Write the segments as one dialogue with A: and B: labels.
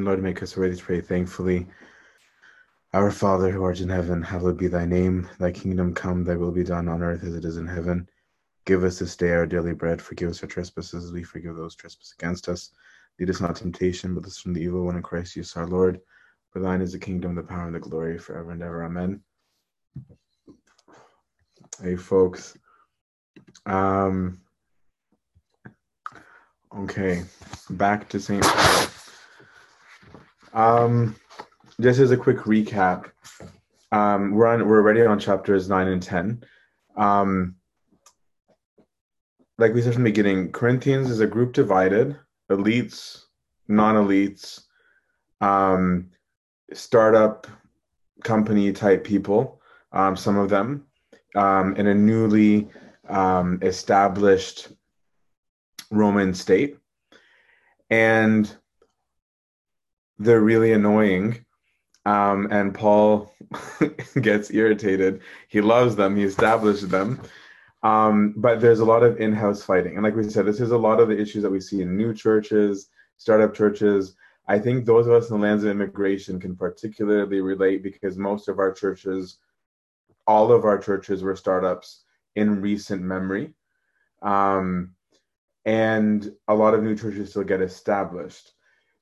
A: Amen. Lord, make us worthy to pray thankfully. Our Father who art in heaven, hallowed be thy name. Thy kingdom come, thy will be done on earth as it is in heaven. Give us this day our daily bread. Forgive us our trespasses as we forgive those trespass against us. Lead us not temptation, but us from the evil one in Christ Jesus our Lord. For thine is the kingdom, the power, and the glory forever and ever. Amen. Hey, folks. Um, okay, back to St. Paul. Um, just as a quick recap, um, we're on we're already on chapters nine and ten. Um, like we said from the beginning, Corinthians is a group divided: elites, non-elites, um, startup company type people. Um, some of them um, in a newly um, established Roman state, and they're really annoying. Um, and Paul gets irritated. He loves them. He established them. Um, but there's a lot of in-house fighting, and like we said, this is a lot of the issues that we see in new churches, startup churches. I think those of us in the lands of immigration can particularly relate because most of our churches, all of our churches, were startups in recent memory, um, and a lot of new churches still get established.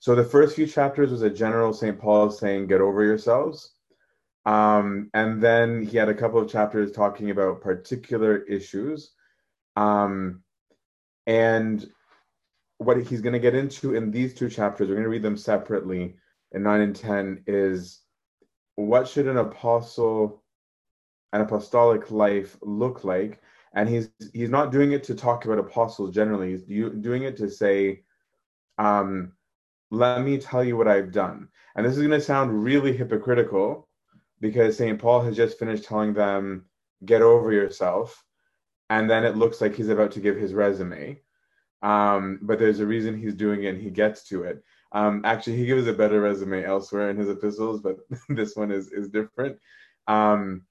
A: So the first few chapters was a general St. Paul saying, "Get over yourselves." Um, and then he had a couple of chapters talking about particular issues. Um, and what he's going to get into in these two chapters, we're going to read them separately in 9 and 10, is what should an apostle, an apostolic life look like? And he's he's not doing it to talk about apostles generally. He's doing it to say, um, let me tell you what I've done. And this is going to sound really hypocritical because St. Paul has just finished telling them, get over yourself. And then it looks like he's about to give his resume. Um, but there's a reason he's doing it and he gets to it. Um, actually, he gives a better resume elsewhere in his epistles, but this one is, is different. Um,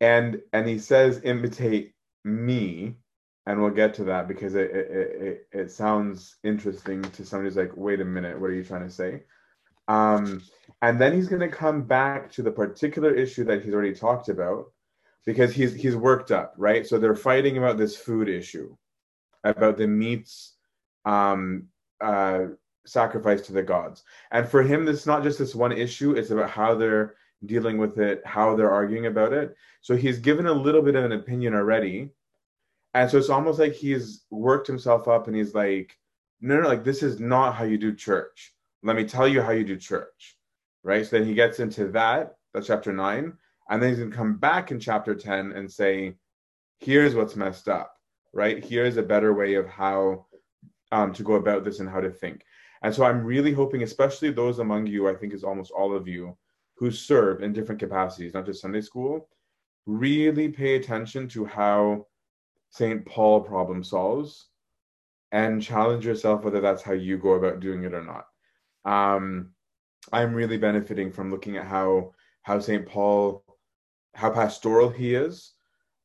A: and and he says, imitate me, and we'll get to that because it, it, it, it sounds interesting to somebody who's like, wait a minute, what are you trying to say? Um, and then he's going to come back to the particular issue that he's already talked about because he's he's worked up, right? So they're fighting about this food issue, about the meats um, uh, sacrificed to the gods. And for him, this is not just this one issue; it's about how they're dealing with it, how they're arguing about it. So he's given a little bit of an opinion already, and so it's almost like he's worked himself up, and he's like, "No, no, like this is not how you do church." let me tell you how you do church, right? So then he gets into that, that's chapter nine, and then he's going to come back in chapter 10 and say, here's what's messed up, right? Here's a better way of how um, to go about this and how to think. And so I'm really hoping, especially those among you, I think is almost all of you, who serve in different capacities, not just Sunday school, really pay attention to how St. Paul problem solves and challenge yourself whether that's how you go about doing it or not um, I'm really benefiting from looking at how how St. Paul, how pastoral he is,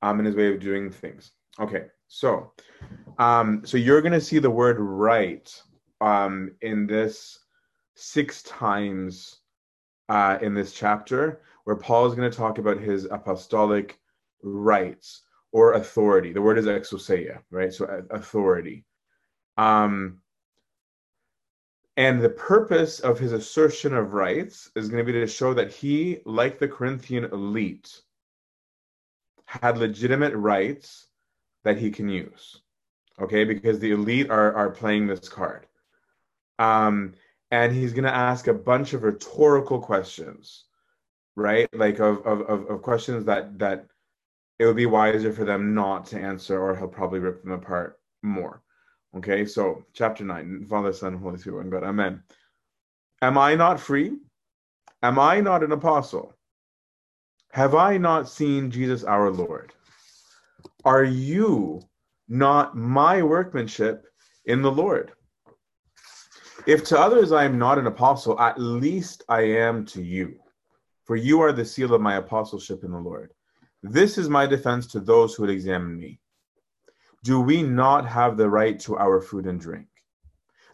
A: um, in his way of doing things. Okay, so um, so you're going to see the word right um, in this six times uh, in this chapter, where Paul is going to talk about his apostolic rights or authority. The word is exousia, right? So authority. Um, and the purpose of his assertion of rights is going to be to show that he, like the Corinthian elite, had legitimate rights that he can use. Okay, because the elite are, are playing this card. Um, and he's going to ask a bunch of rhetorical questions, right? Like of, of, of, of questions that, that it would be wiser for them not to answer, or he'll probably rip them apart more. Okay, so chapter 9, Father, Son, Holy Spirit, and God. Amen. Am I not free? Am I not an apostle? Have I not seen Jesus our Lord? Are you not my workmanship in the Lord? If to others I am not an apostle, at least I am to you, for you are the seal of my apostleship in the Lord. This is my defense to those who would examine me do we not have the right to our food and drink?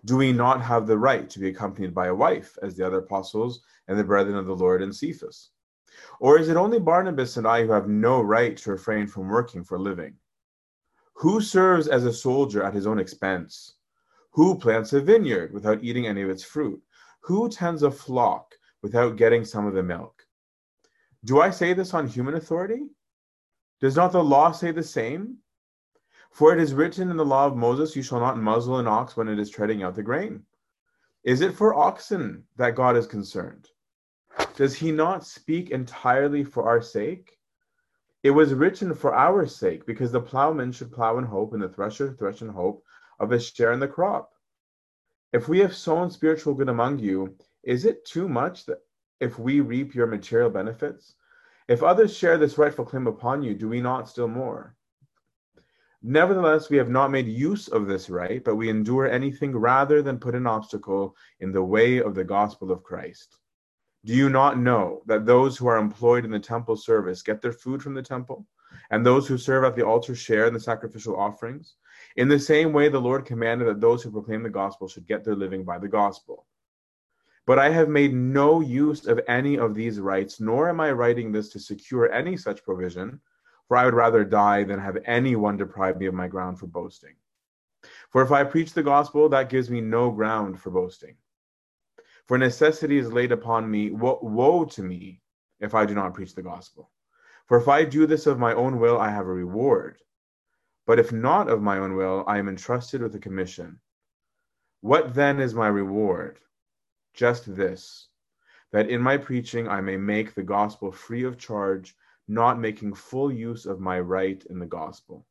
A: Do we not have the right to be accompanied by a wife, as the other apostles and the brethren of the Lord and Cephas? Or is it only Barnabas and I who have no right to refrain from working for a living? Who serves as a soldier at his own expense? Who plants a vineyard without eating any of its fruit? Who tends a flock without getting some of the milk? Do I say this on human authority? Does not the law say the same? For it is written in the law of Moses, You shall not muzzle an ox when it is treading out the grain. Is it for oxen that God is concerned? Does he not speak entirely for our sake? It was written for our sake, because the plowman should plow in hope, and the thresher thresh in hope of his share in the crop. If we have sown spiritual good among you, is it too much that if we reap your material benefits? If others share this rightful claim upon you, do we not still more? Nevertheless, we have not made use of this right, but we endure anything rather than put an obstacle in the way of the gospel of Christ. Do you not know that those who are employed in the temple service get their food from the temple, and those who serve at the altar share in the sacrificial offerings? In the same way, the Lord commanded that those who proclaim the gospel should get their living by the gospel. But I have made no use of any of these rights, nor am I writing this to secure any such provision for I would rather die than have anyone deprive me of my ground for boasting. For if I preach the gospel, that gives me no ground for boasting. For necessity is laid upon me. Woe to me if I do not preach the gospel. For if I do this of my own will, I have a reward. But if not of my own will, I am entrusted with a commission. What then is my reward? Just this that in my preaching I may make the gospel free of charge not making full use of my right in the gospel.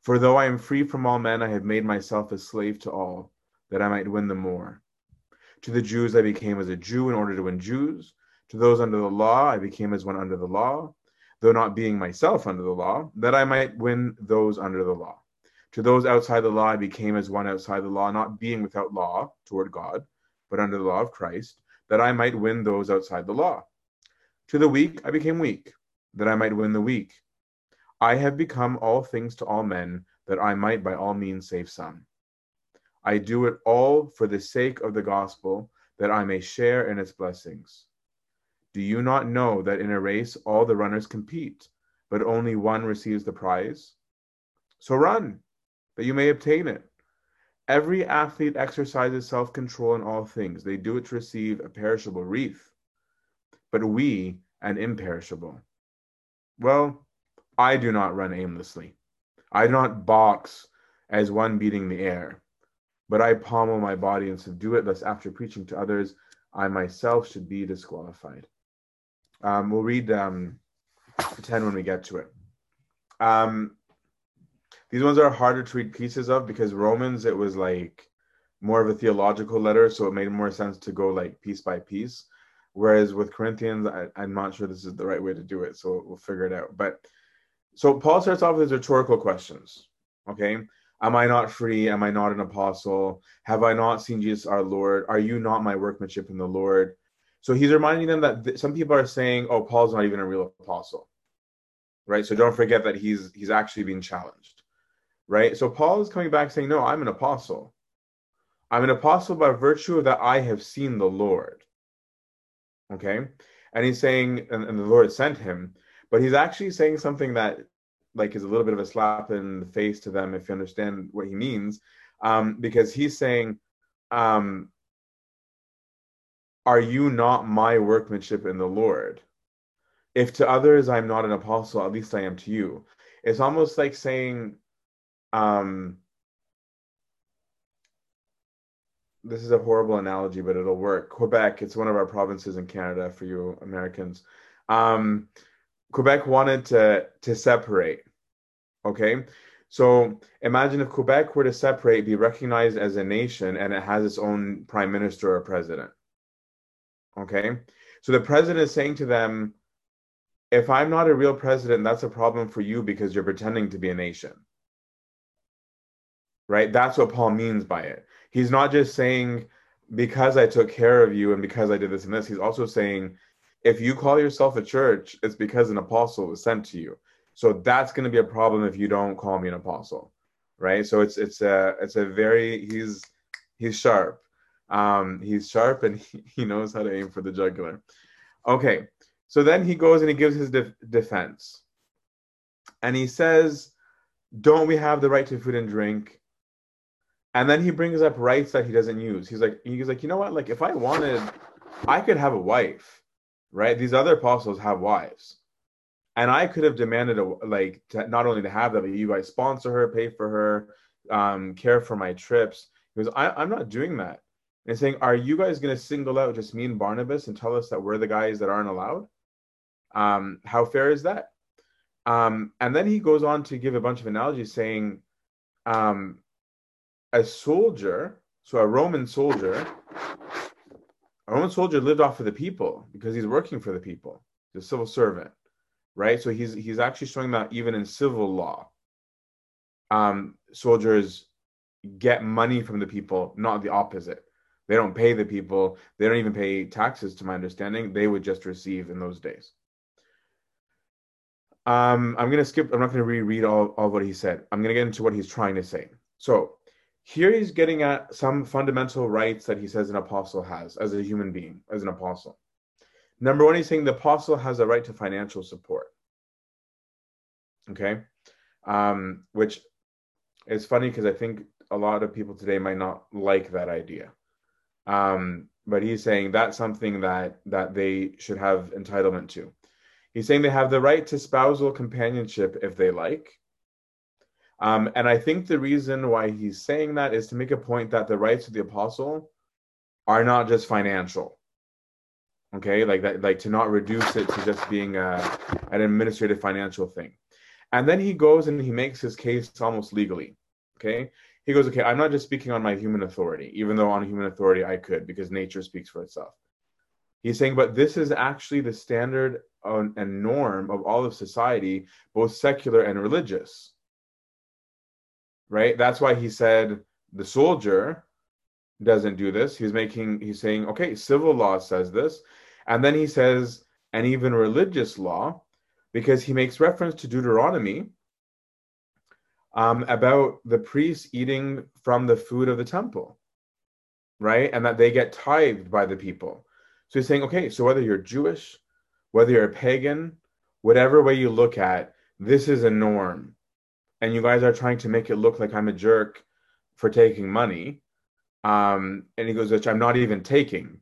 A: For though I am free from all men, I have made myself a slave to all, that I might win the more. To the Jews I became as a Jew in order to win Jews. To those under the law I became as one under the law, though not being myself under the law, that I might win those under the law. To those outside the law I became as one outside the law, not being without law toward God, but under the law of Christ, that I might win those outside the law. To the weak I became weak, that I might win the weak. I have become all things to all men, that I might by all means save some. I do it all for the sake of the gospel, that I may share in its blessings. Do you not know that in a race all the runners compete, but only one receives the prize? So run, that you may obtain it. Every athlete exercises self control in all things. They do it to receive a perishable wreath but we an imperishable. Well, I do not run aimlessly. I do not box as one beating the air, but I pommel my body and subdue it, lest after preaching to others, I myself should be disqualified. Um, we'll read um, 10 when we get to it. Um, these ones are harder to read pieces of because Romans, it was like more of a theological letter, so it made more sense to go like piece by piece. Whereas with Corinthians, I, I'm not sure this is the right way to do it, so we'll figure it out. But so Paul starts off with his rhetorical questions. Okay. Am I not free? Am I not an apostle? Have I not seen Jesus our Lord? Are you not my workmanship in the Lord? So he's reminding them that th- some people are saying, "Oh, Paul's not even a real apostle," right? So don't forget that he's he's actually being challenged, right? So Paul is coming back saying, "No, I'm an apostle. I'm an apostle by virtue of that I have seen the Lord." Okay. And he's saying, and, and the Lord sent him, but he's actually saying something that like is a little bit of a slap in the face to them if you understand what he means. Um, because he's saying, um, are you not my workmanship in the Lord? If to others I'm not an apostle, at least I am to you. It's almost like saying, um, this is a horrible analogy, but it'll work. Quebec, it's one of our provinces in Canada for you Americans. Um, Quebec wanted to to separate. Okay, so imagine if Quebec were to separate, be recognized as a nation, and it has its own prime minister or president. Okay, so the president is saying to them, if I'm not a real president, that's a problem for you because you're pretending to be a nation. Right? That's what Paul means by it he's not just saying because I took care of you and because I did this and this. He's also saying if you call yourself a church, it's because an apostle was sent to you. So that's going to be a problem if you don't call me an apostle, right? So it's it's a it's a very he's He's sharp. Um, he's sharp and he, he knows how to aim for the jugular. Okay, so then he goes and he gives his def- defense. And he says, Don't we have the right to food and drink? And then he brings up rights that he doesn't use. He's like, he's like, you know what? Like, if I wanted, I could have a wife, right? These other apostles have wives, and I could have demanded a like to, not only to have that, but you guys sponsor her, pay for her, um, care for my trips. Because I'm not doing that. And saying, are you guys going to single out just me and Barnabas and tell us that we're the guys that aren't allowed? Um, how fair is that? Um, and then he goes on to give a bunch of analogies saying, um, a soldier, so a Roman soldier, a Roman soldier lived off of the people because he's working for the people, the civil servant, right? So he's he's actually showing that even in civil law, um, soldiers get money from the people, not the opposite. They don't pay the people. They don't even pay taxes, to my understanding. They would just receive in those days. Um, I'm gonna skip. I'm not gonna reread all, all what he said. I'm gonna get into what he's trying to say. So here he's getting at some fundamental rights that he says an apostle has as a human being, as an apostle. Number one, he's saying the apostle has a right to financial support. Okay, um, which is funny because I think a lot of people today might not like that idea. Um, but he's saying that's something that that they should have entitlement to. He's saying they have the right to spousal companionship if they like. Um, and I think the reason why he's saying that is to make a point that the rights of the apostle are not just financial. Okay, like that, like to not reduce it to just being a, an administrative financial thing. And then he goes and he makes his case almost legally. Okay, he goes, okay, I'm not just speaking on my human authority, even though on human authority I could, because nature speaks for itself. He's saying, but this is actually the standard and norm of all of society, both secular and religious. Right? That's why he said the soldier doesn't do this. He's making, he's saying, okay, civil law says this. And then he says, and even religious law, because he makes reference to Deuteronomy um, about the priests eating from the food of the temple, right? And that they get tithed by the people. So he's saying, okay, so whether you're Jewish, whether you're a pagan, whatever way you look at, this is a norm. And you guys are trying to make it look like I'm a jerk for taking money. Um, and he goes, which I'm not even taking.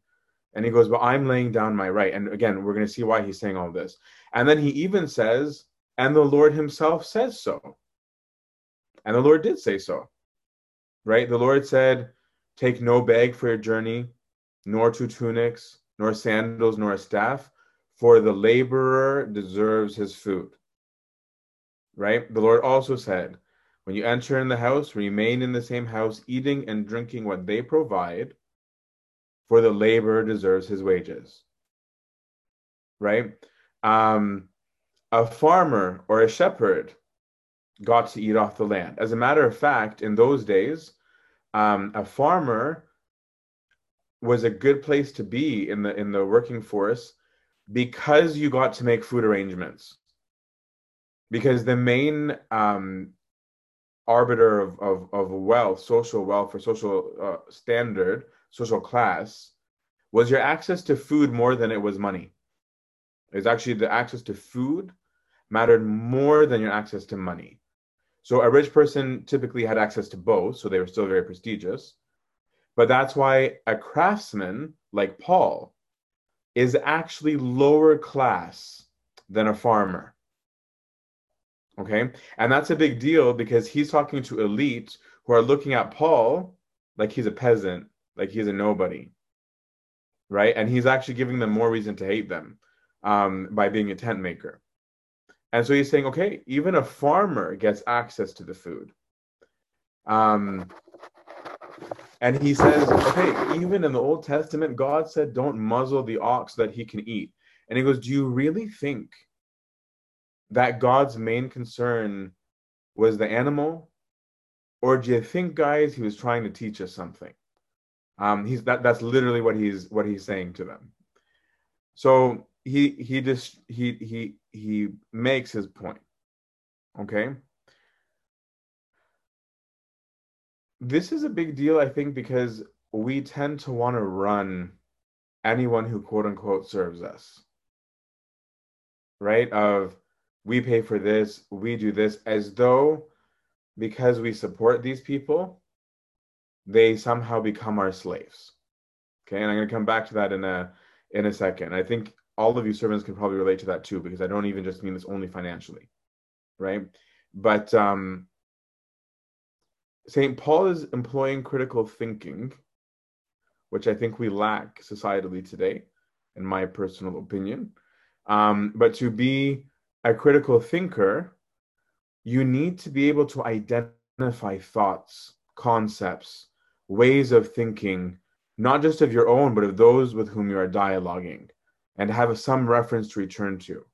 A: And he goes, Well, I'm laying down my right. And again, we're going to see why he's saying all this. And then he even says, And the Lord himself says so. And the Lord did say so. Right? The Lord said, Take no bag for your journey, nor two tunics, nor sandals, nor a staff, for the laborer deserves his food. Right? The Lord also said, When you enter in the house, remain in the same house, eating and drinking what they provide, for the laborer deserves his wages. Right? Um, a farmer or a shepherd got to eat off the land. As a matter of fact, in those days, um, a farmer was a good place to be in the in the working force because you got to make food arrangements. Because the main um, arbiter of, of, of wealth, social wealth, or social uh, standard, social class, was your access to food more than it was money. It's actually the access to food mattered more than your access to money. So a rich person typically had access to both, so they were still very prestigious. But that's why a craftsman like Paul is actually lower class than a farmer. Okay? And that's a big deal because he's talking to elites who are looking at Paul like he's a peasant, like he's a nobody. Right? And he's actually giving them more reason to hate them um, by being a tent maker. And so he's saying, okay, even a farmer gets access to the food. Um, and he says, okay, even in the Old Testament, God said, don't muzzle the ox that he can eat. And he goes, do you really think that God's main concern was the animal? Or do you think, guys, he was trying to teach us something? Um, he's that that's literally what he's what he's saying to them. So he he just he he he makes his point. Okay. this is a big deal, I think, because we tend to want to run anyone who quote unquote serves us. Right? Of we pay for this, we do this, as though because we support these people, they somehow become our slaves. Okay, and I'm going to come back to that in a in a second. I think all of you servants can probably relate to that too, because I don't even just mean this only financially, right? But um, St. Paul is employing critical thinking, which I think we lack societally today, in my personal opinion. Um, but to be a critical thinker, you need to be able to identify thoughts, concepts, ways of thinking, not just of your own, but of those with whom you are dialoguing, and have some reference to return to.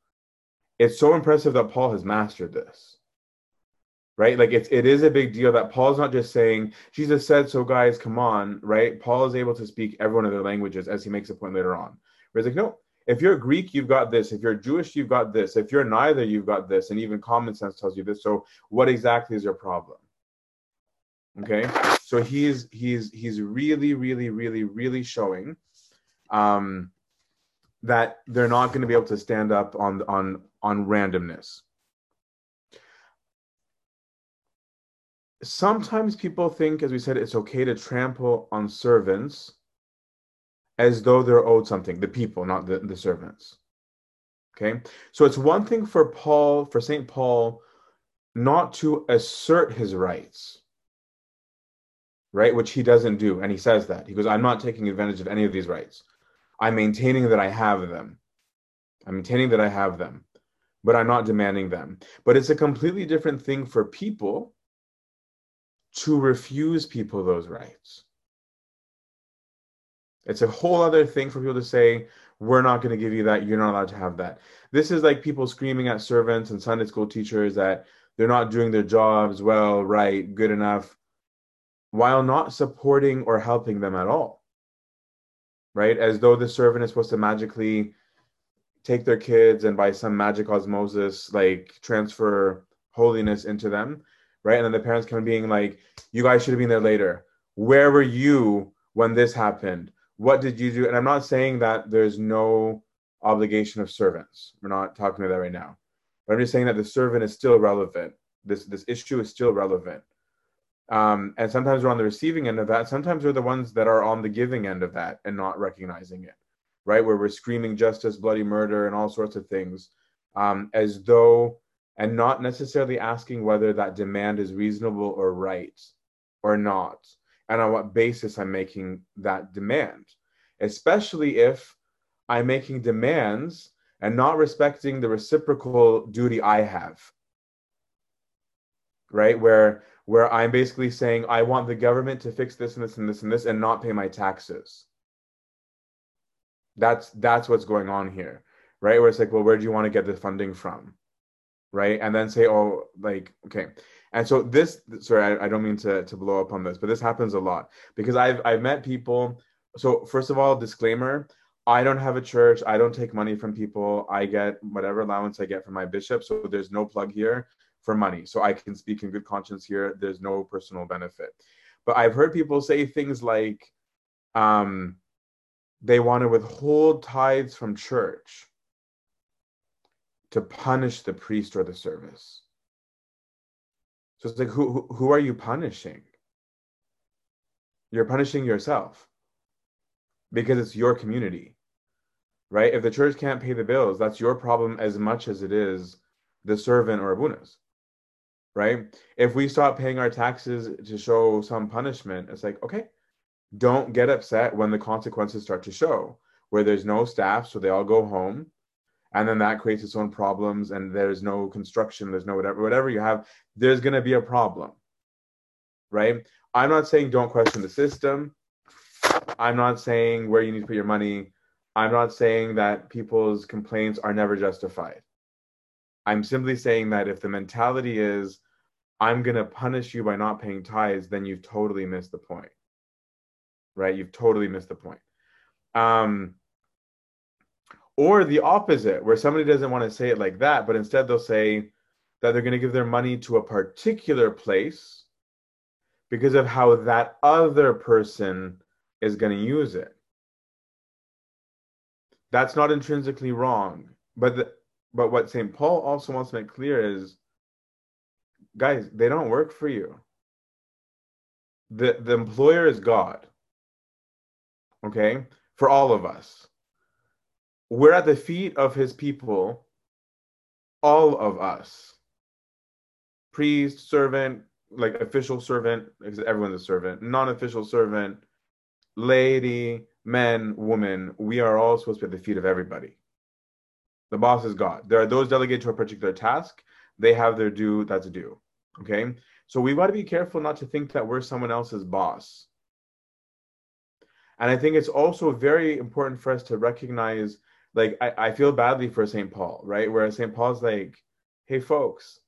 A: It's so impressive that Paul has mastered this. Right? Like it's it is a big deal that Paul's not just saying, Jesus said, so guys, come on, right? Paul is able to speak every one of their languages as he makes a point later on. Where he's like, no, if you're Greek, you've got this. If you're Jewish, you've got this. If you're neither, you've got this. And even common sense tells you this. So what exactly is your problem? Okay. So he's he's he's really, really, really, really showing um that they're not going to be able to stand up on on on randomness. Sometimes people think, as we said, it's okay to trample on servants as though they're owed something, the people, not the, the servants. Okay. So it's one thing for Paul, for St. Paul, not to assert his rights, right? Which he doesn't do. And he says that. He goes, I'm not taking advantage of any of these rights. I'm maintaining that I have them. I'm maintaining that I have them, but I'm not demanding them. But it's a completely different thing for people to refuse people those rights. It's a whole other thing for people to say, we're not going to give you that. You're not allowed to have that. This is like people screaming at servants and Sunday school teachers that they're not doing their jobs well, right, good enough, while not supporting or helping them at all. Right? As though the servant is supposed to magically take their kids and by some magic osmosis, like transfer holiness into them. Right. And then the parents come being like, you guys should have been there later. Where were you when this happened? What did you do? And I'm not saying that there's no obligation of servants. We're not talking about that right now. But I'm just saying that the servant is still relevant. This this issue is still relevant. Um, and sometimes we're on the receiving end of that. Sometimes we're the ones that are on the giving end of that and not recognizing it, right? Where we're screaming justice, bloody murder, and all sorts of things, um, as though, and not necessarily asking whether that demand is reasonable or right or not and on what basis I'm making that demand, especially if I'm making demands and not respecting the reciprocal duty I have. Right? Where where I'm basically saying I want the government to fix this and this and this and this and not pay my taxes. That's that's what's going on here. Right? Where it's like, well, where do you want to get the funding from? Right? And then say, oh, like, okay. And so this, sorry, I, I, don't mean to, to blow up on this, but this happens a lot because I've I've met people. So first of all, disclaimer: I don't have a church. I don't take money from people. I get whatever allowance I get from my bishop. So there's no plug here for money. So I can speak in good conscience here. There's no personal benefit. But I've heard people say things like, um, they want to withhold tithes from church to punish the priest or the service. So it's like, who, who are you punishing? You're punishing yourself because it's your community, right? If the church can't pay the bills, that's your problem as much as it is the servant or abunas, right? If we stop paying our taxes to show some punishment, it's like, okay, don't get upset when the consequences start to show, where there's no staff, so they all go home and then that creates its own problems and there's no construction there's no whatever whatever you have there's going to be a problem right? I'm not saying don't question the system. I'm not saying where you need to put your money. I'm not saying that people's complaints are never justified. I'm simply saying that if the mentality is i'm going to punish you by not paying tithes then you've totally missed the point right? You've totally missed the point. Um or the opposite, where somebody doesn't want to say it like that, but instead they'll say that they're going to give their money to a particular place because of how that other person is going to use it. That's not intrinsically wrong. But the, but what St. Paul also wants to make clear is guys, they don't work for you. The the employer is God. Okay? For all of us. We're at the feet of his people, all of us. Priest, servant, like official servant, because everyone's a servant, non-official servant, lady, men, woman, we are all supposed to be at the feet of everybody. The boss is God. There are those delegated to a particular task. They have their due that's due. Okay. So we've got to be careful not to think that we're someone else's boss. And I think it's also very important for us to recognize, like, I, I feel badly for St. Paul, right? Where St. Paul's like, hey, folks,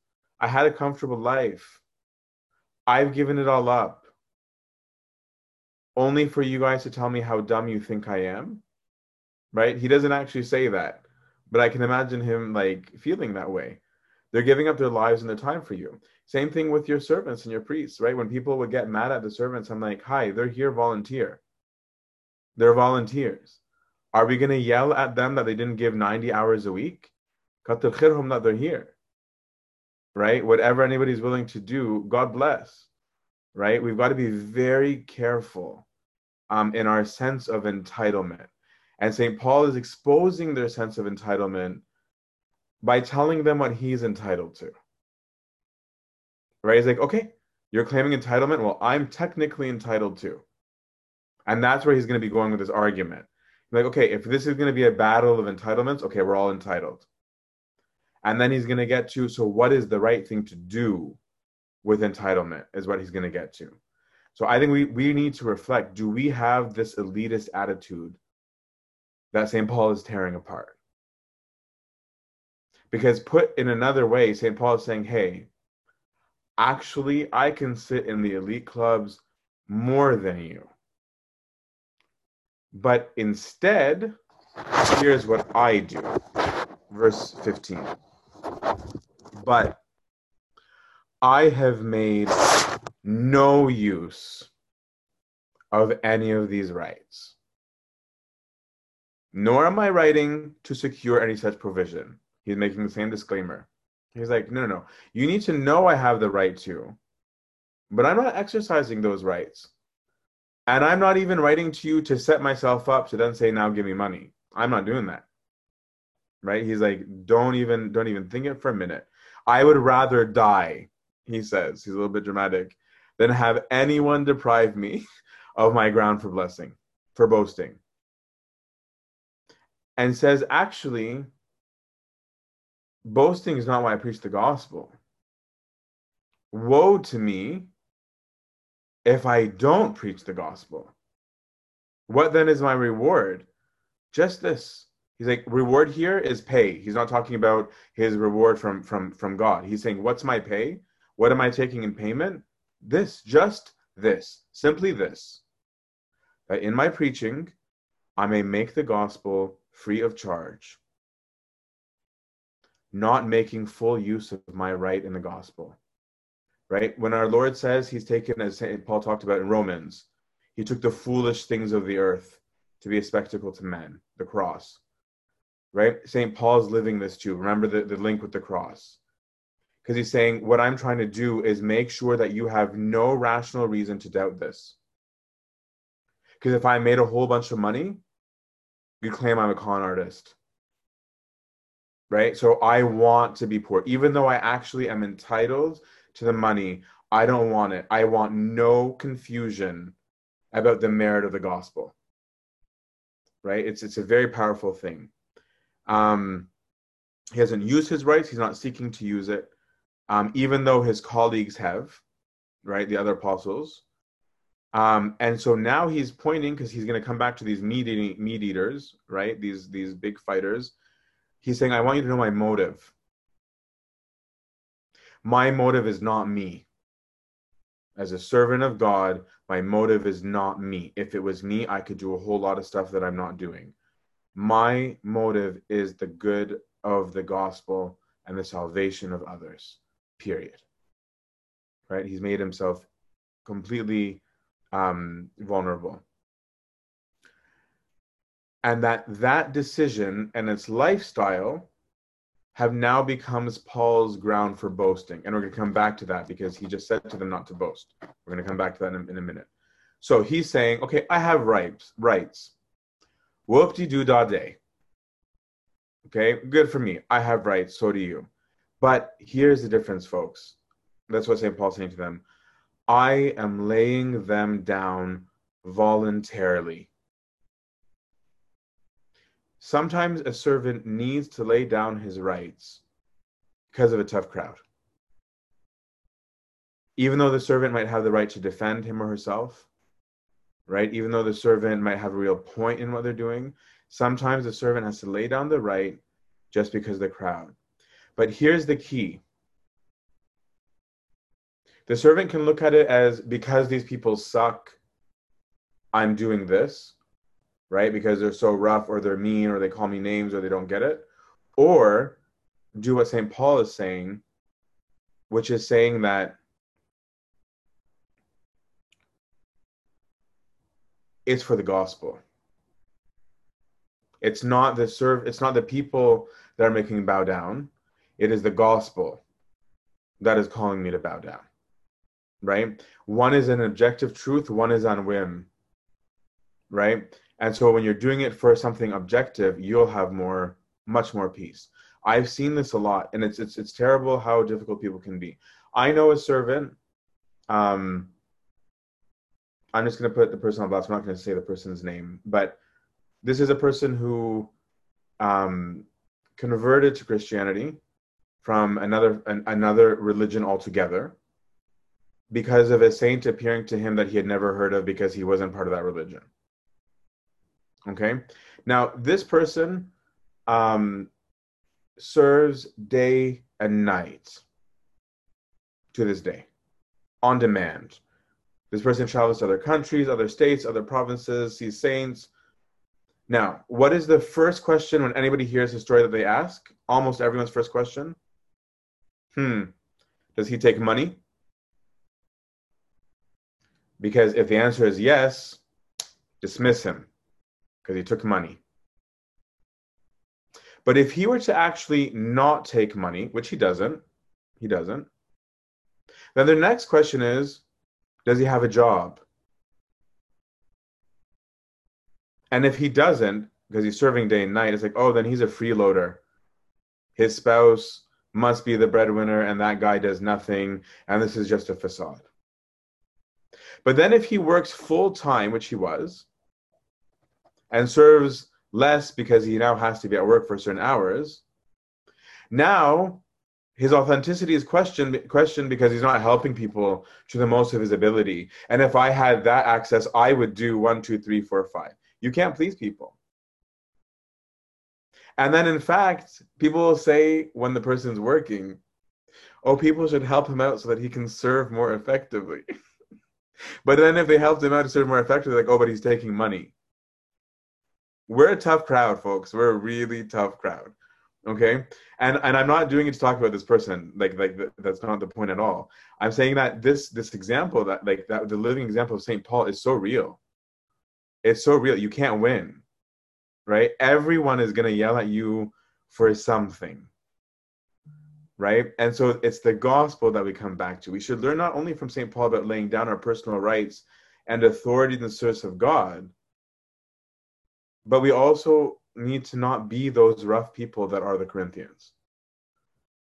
A: I had a comfortable life. I've given it all up. Only for you guys to tell me how dumb you think I am. Right? He doesn't actually say that but I can imagine him like feeling that way. They're giving up their lives and their time for you. Same thing with your servants and your priests, right? When people would get mad at the servants, I'm like, hi, they're here volunteer. They're volunteers. Are we going to yell at them that they didn't give 90 hours a week? that they're here. Right? Whatever anybody's willing to do, God bless. Right? We've got to be very careful um, in our sense of entitlement and St. Paul is exposing their sense of entitlement by telling them what he's entitled to. Right? He's like, okay, you're claiming entitlement. Well, I'm technically entitled to. And that's where he's going to be going with his argument. Like, okay, if this is going to be a battle of entitlements, okay, we're all entitled. And then he's going to get to, so what is the right thing to do with entitlement, is what he's going to get to. So I think we, we need to reflect do we have this elitist attitude that St. Paul is tearing apart. Because put in another way, St. Paul is saying, hey, actually, I can sit in the elite clubs more than you. But instead, here's what I do. Verse 15. But I have made no use of any of these rights nor am I writing to secure any such provision. He's making the same disclaimer. He's like, no, no, no. You need to know I have the right to, but I'm not exercising those rights. And I'm not even writing to you to set myself up to then say, now give me money. I'm not doing that. Right? He's like, don't even, don't even think it for a minute. I would rather die, he says. He's a little bit dramatic, than have anyone deprive me of my ground for blessing, for boasting and says, actually, boasting is not why I preach the gospel. Woe to me if I don't preach the gospel. What then is my reward? Just this. He's like, reward here is pay. He's not talking about his reward from from from God. He's saying, what's my pay? What am I taking in payment? This, just this, simply this. That in my preaching, I may make the gospel free of charge, not making full use of my right in the gospel. Right? When our Lord says he's taken, as St. Paul talked about in Romans, he took the foolish things of the earth to be a spectacle to men, the cross. Right? St. Paul's living this too. Remember the, the link with the cross. Because he's saying, what I'm trying to do is make sure that you have no rational reason to doubt this. Because if I made a whole bunch of money, you claim I'm a con artist. Right? So I want to be poor. Even though I actually am entitled to the money, I don't want it. I want no confusion about the merit of the gospel. Right? It's it's a very powerful thing. Um, he hasn't used his rights, he's not seeking to use it. Um, even though his colleagues have, right, the other apostles. Um, and so now he's pointing because he's going to come back to these meat eating meat eaters, right? These these big fighters. He's saying, "I want you to know my motive. My motive is not me. As a servant of God, my motive is not me. If it was me, I could do a whole lot of stuff that I'm not doing. My motive is the good of the gospel and the salvation of others. Period. Right? He's made himself completely um, vulnerable. And that that decision and its lifestyle have now becomes Paul's ground for boasting. And we're going to come back to that because he just said to them not to boast. We're going to come back to that in, in a minute. So he's saying, okay, I have rights, rights. Whoop-de-doo da day. Okay, good for me. I have rights, so do you. But here's the difference, folks. That's what St. Paul's saying to them. I am laying them down voluntarily. Sometimes a servant needs to lay down his rights because of a tough crowd. Even though the servant might have the right to defend him or herself, right? Even though the servant might have a real point in what they're doing, sometimes the servant has to lay down the right just because of the crowd. But here's the key the servant can look at it as because these people suck, I'm doing this, right? Because they're so rough or they're mean or they call me names or they don't get it. Or do what St. Paul is saying, which is saying that it's for the gospel. It's not the serve it's not the people that are making bow down. It is the gospel that is calling me to bow down right? One is an objective truth, one is on whim, right? And so when you're doing it for something objective, you'll have more, much more peace. I've seen this a lot, and it's it's it's terrible how difficult people can be. I know a servant. Um, I'm just going to put the person on blast. I'm not going to say the person's name, but this is a person who um, converted to Christianity from another an, another religion altogether because of a saint appearing to him that he had never heard of because he wasn't part of that religion. Okay. Now, this person um, serves day and night to this day on demand. This person travels to other countries, other states, other provinces, sees saints. Now, what is the first question when anybody hears the story that they ask? Almost everyone's first question. Hmm. Does he take money? Because if the answer is yes, dismiss him because he took money. But if he were to actually not take money, which he doesn't, he doesn't, then the next question is does he have a job? And if he doesn't, because he's serving day and night, it's like, oh, then he's a freeloader. His spouse must be the breadwinner, and that guy does nothing, and this is just a facade. But then if he works full time, which he was, and serves less because he now has to be at work for certain hours, now his authenticity is questioned questioned because he's not helping people to the most of his ability. And if I had that access, I would do one, two, three, four, five. You can't please people. And then in fact, people will say when the person's working, oh, people should help him out so that he can serve more effectively. But then if they helped him out to serve more effectively, like, oh, but he's taking money. We're a tough crowd, folks. We're a really tough crowd. Okay, and and I'm not doing it to talk about this person. Like like that's not the point at all. I'm saying that this this example that like that the living example of Saint Paul is so real. It's so real. You can't win, right? Everyone is gonna yell at you for something right? And so it's the gospel that we come back to. We should learn not only from St. Paul about laying down our personal rights and authority in the service of God, but we also need to not be those rough people that are the Corinthians,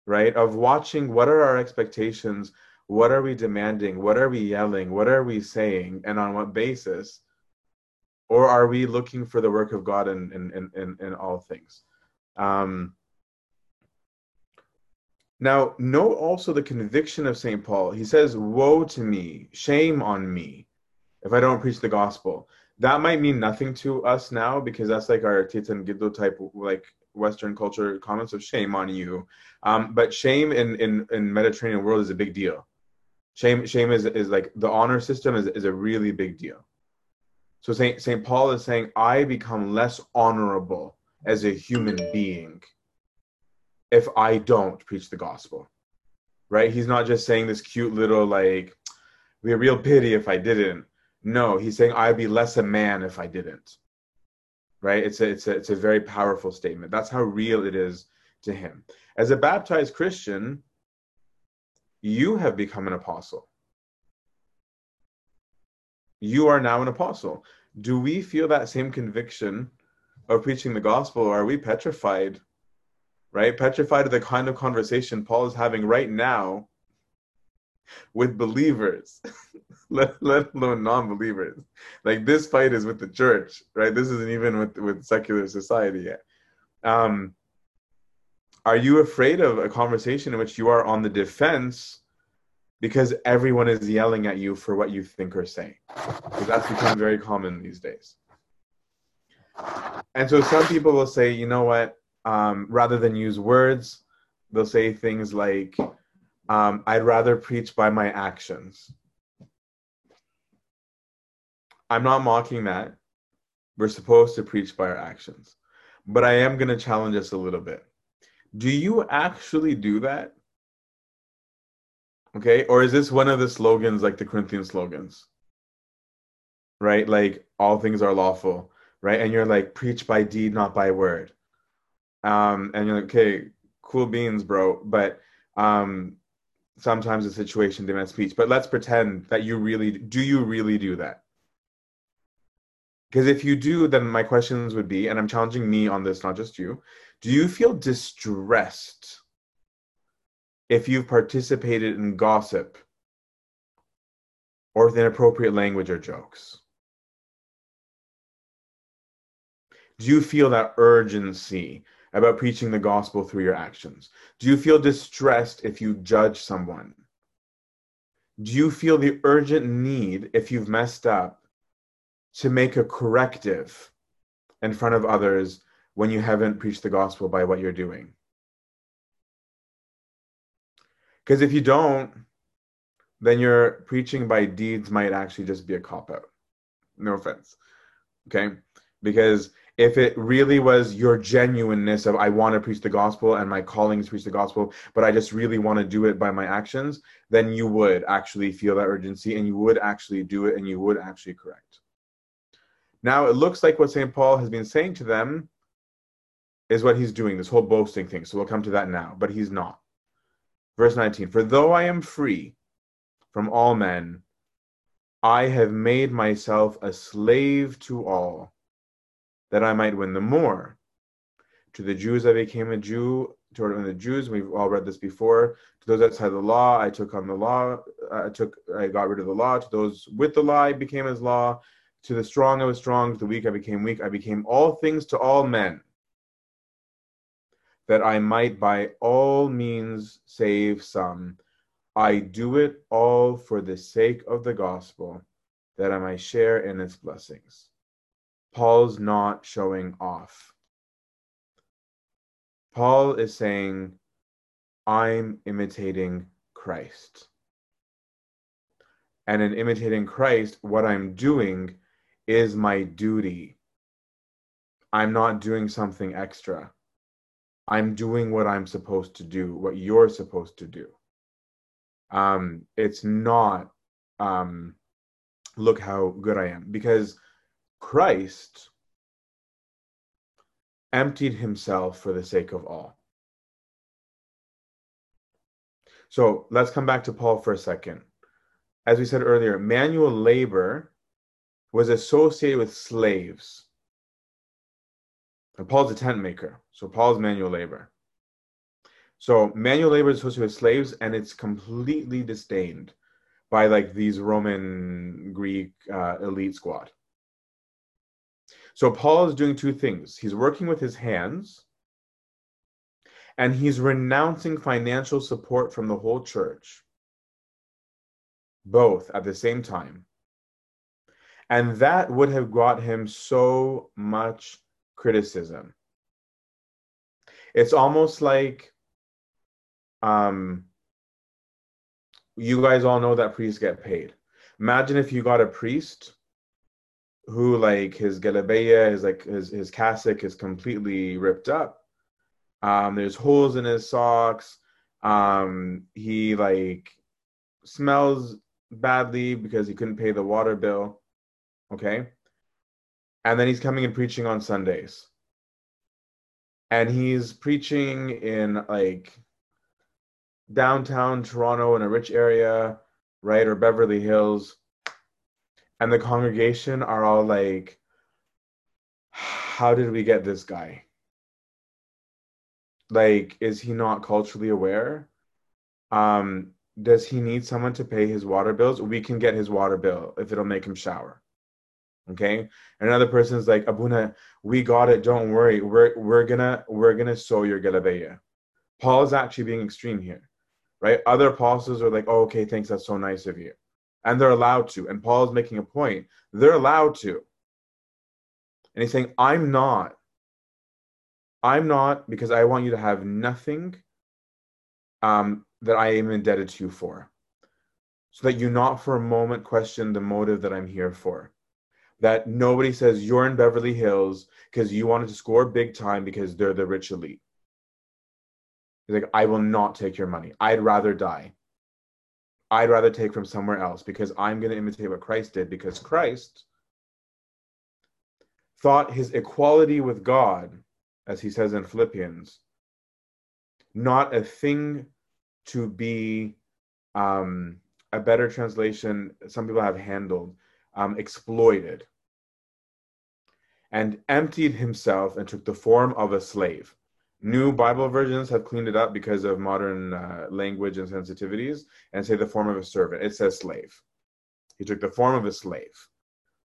A: right? Of watching what are our expectations, what are we demanding, what are we yelling, what are we saying, and on what basis? Or are we looking for the work of God in, in, in, in all things? Um, now, note also the conviction of St. Paul. He says, Woe to me, shame on me, if I don't preach the gospel. That might mean nothing to us now because that's like our Titan Giddo type, like Western culture comments of shame on you. Um, but shame in, in, in Mediterranean world is a big deal. Shame, shame is, is like the honor system is, is a really big deal. So St. St. Paul is saying, I become less honorable as a human being if I don't preach the gospel, right? He's not just saying this cute little like, be a real pity if I didn't. No, he's saying I'd be less a man if I didn't. Right? It's a it's a it's a very powerful statement. That's how real it is to him. As a baptized Christian, you have become an apostle. You are now an apostle. Do we feel that same conviction of preaching the gospel, or are we petrified? Right? Petrified of the kind of conversation Paul is having right now with believers, let, let alone non-believers. Like this fight is with the church, right? This isn't even with with secular society yet. Um, are you afraid of a conversation in which you are on the defense because everyone is yelling at you for what you think or say? Because that's become very common these days. And so some people will say, you know what? Um, rather than use words, they'll say things like, um, I'd rather preach by my actions. I'm not mocking that. We're supposed to preach by our actions. But I am going to challenge us a little bit. Do you actually do that? Okay. Or is this one of the slogans like the Corinthian slogans? Right? Like all things are lawful, right? And you're like, preach by deed, not by word. Um, and you're like, okay, cool beans, bro. But um, sometimes the situation demands speech. But let's pretend that you really do you really do that? Because if you do, then my questions would be, and I'm challenging me on this, not just you. Do you feel distressed if you've participated in gossip or with inappropriate language or jokes? Do you feel that urgency about preaching the gospel through your actions? Do you feel distressed if you judge someone? Do you feel the urgent need, if you've messed up, to make a corrective in front of others when you haven't preached the gospel by what you're doing. Because if you don't, then your preaching by deeds might actually just be a cop out. No offense. Okay? Because if it really was your genuineness of I want to preach the gospel and my calling is to preach the gospel, but I just really want to do it by my actions, then you would actually feel that urgency and you would actually do it and you would actually correct. Now it looks like what St. Paul has been saying to them is what he's doing, this whole boasting thing. So we'll come to that now, but he's not. Verse 19 For though I am free from all men, I have made myself a slave to all, that I might win the more. To the Jews, I became a Jew. To the Jews, we've all read this before. To those outside the law, I took on the law. I took, I got rid of the law. To those with the law, I became as law. To the strong, I was strong. To the weak, I became weak. I became all things to all men that I might by all means save some. I do it all for the sake of the gospel, that I might share in its blessings. Paul's not showing off. Paul is saying, I'm imitating Christ. And in imitating Christ, what I'm doing is my duty. I'm not doing something extra. I'm doing what I'm supposed to do, what you're supposed to do. Um, it's not um, look how good I am because Christ emptied himself for the sake of all. So let's come back to Paul for a second. As we said earlier, manual labor was associated with slaves. And Paul's a tent maker, so Paul's manual labor. So manual labor is associated with slaves, and it's completely disdained by like these Roman Greek uh, elite squad. So Paul is doing two things. He's working with his hands, and he's renouncing financial support from the whole church, both at the same time. And that would have brought him so much criticism. It's almost like um, you guys all know that priests get paid. Imagine if you got a priest who like his galabeya, his like his his cassock is completely ripped up. Um, there's holes in his socks. Um, he like smells badly because he couldn't pay the water bill. Okay. And then he's coming and preaching on Sundays. And he's preaching in like downtown Toronto in a rich area, right? Or Beverly Hills. And the congregation are all like, how did we get this guy? Like, is he not culturally aware? Um, does he need someone to pay his water bills? We can get his water bill if it'll make him shower. Okay. And another person's like, Abuna, we got it. Don't worry. We're we're gonna we're gonna sow your galabeya. Paul is actually being extreme here, right? Other apostles are like, oh, okay, thanks, that's so nice of you. And they're allowed to. And Paul is making a point. They're allowed to. And he's saying, I'm not. I'm not because I want you to have nothing um, that I am indebted to you for. So that you not for a moment question the motive that I'm here for. That nobody says you're in Beverly Hills because you wanted to score big time because they're the rich elite. He's like, I will not take your money. I'd rather die. I'd rather take from somewhere else because I'm going to imitate what Christ did because Christ thought his equality with God, as he says in Philippians, not a thing to be um, a better translation, some people have handled, um, exploited, and emptied himself and took the form of a slave. New Bible versions have cleaned it up because of modern uh, language and sensitivities and say the form of a servant. It says slave. He took the form of a slave,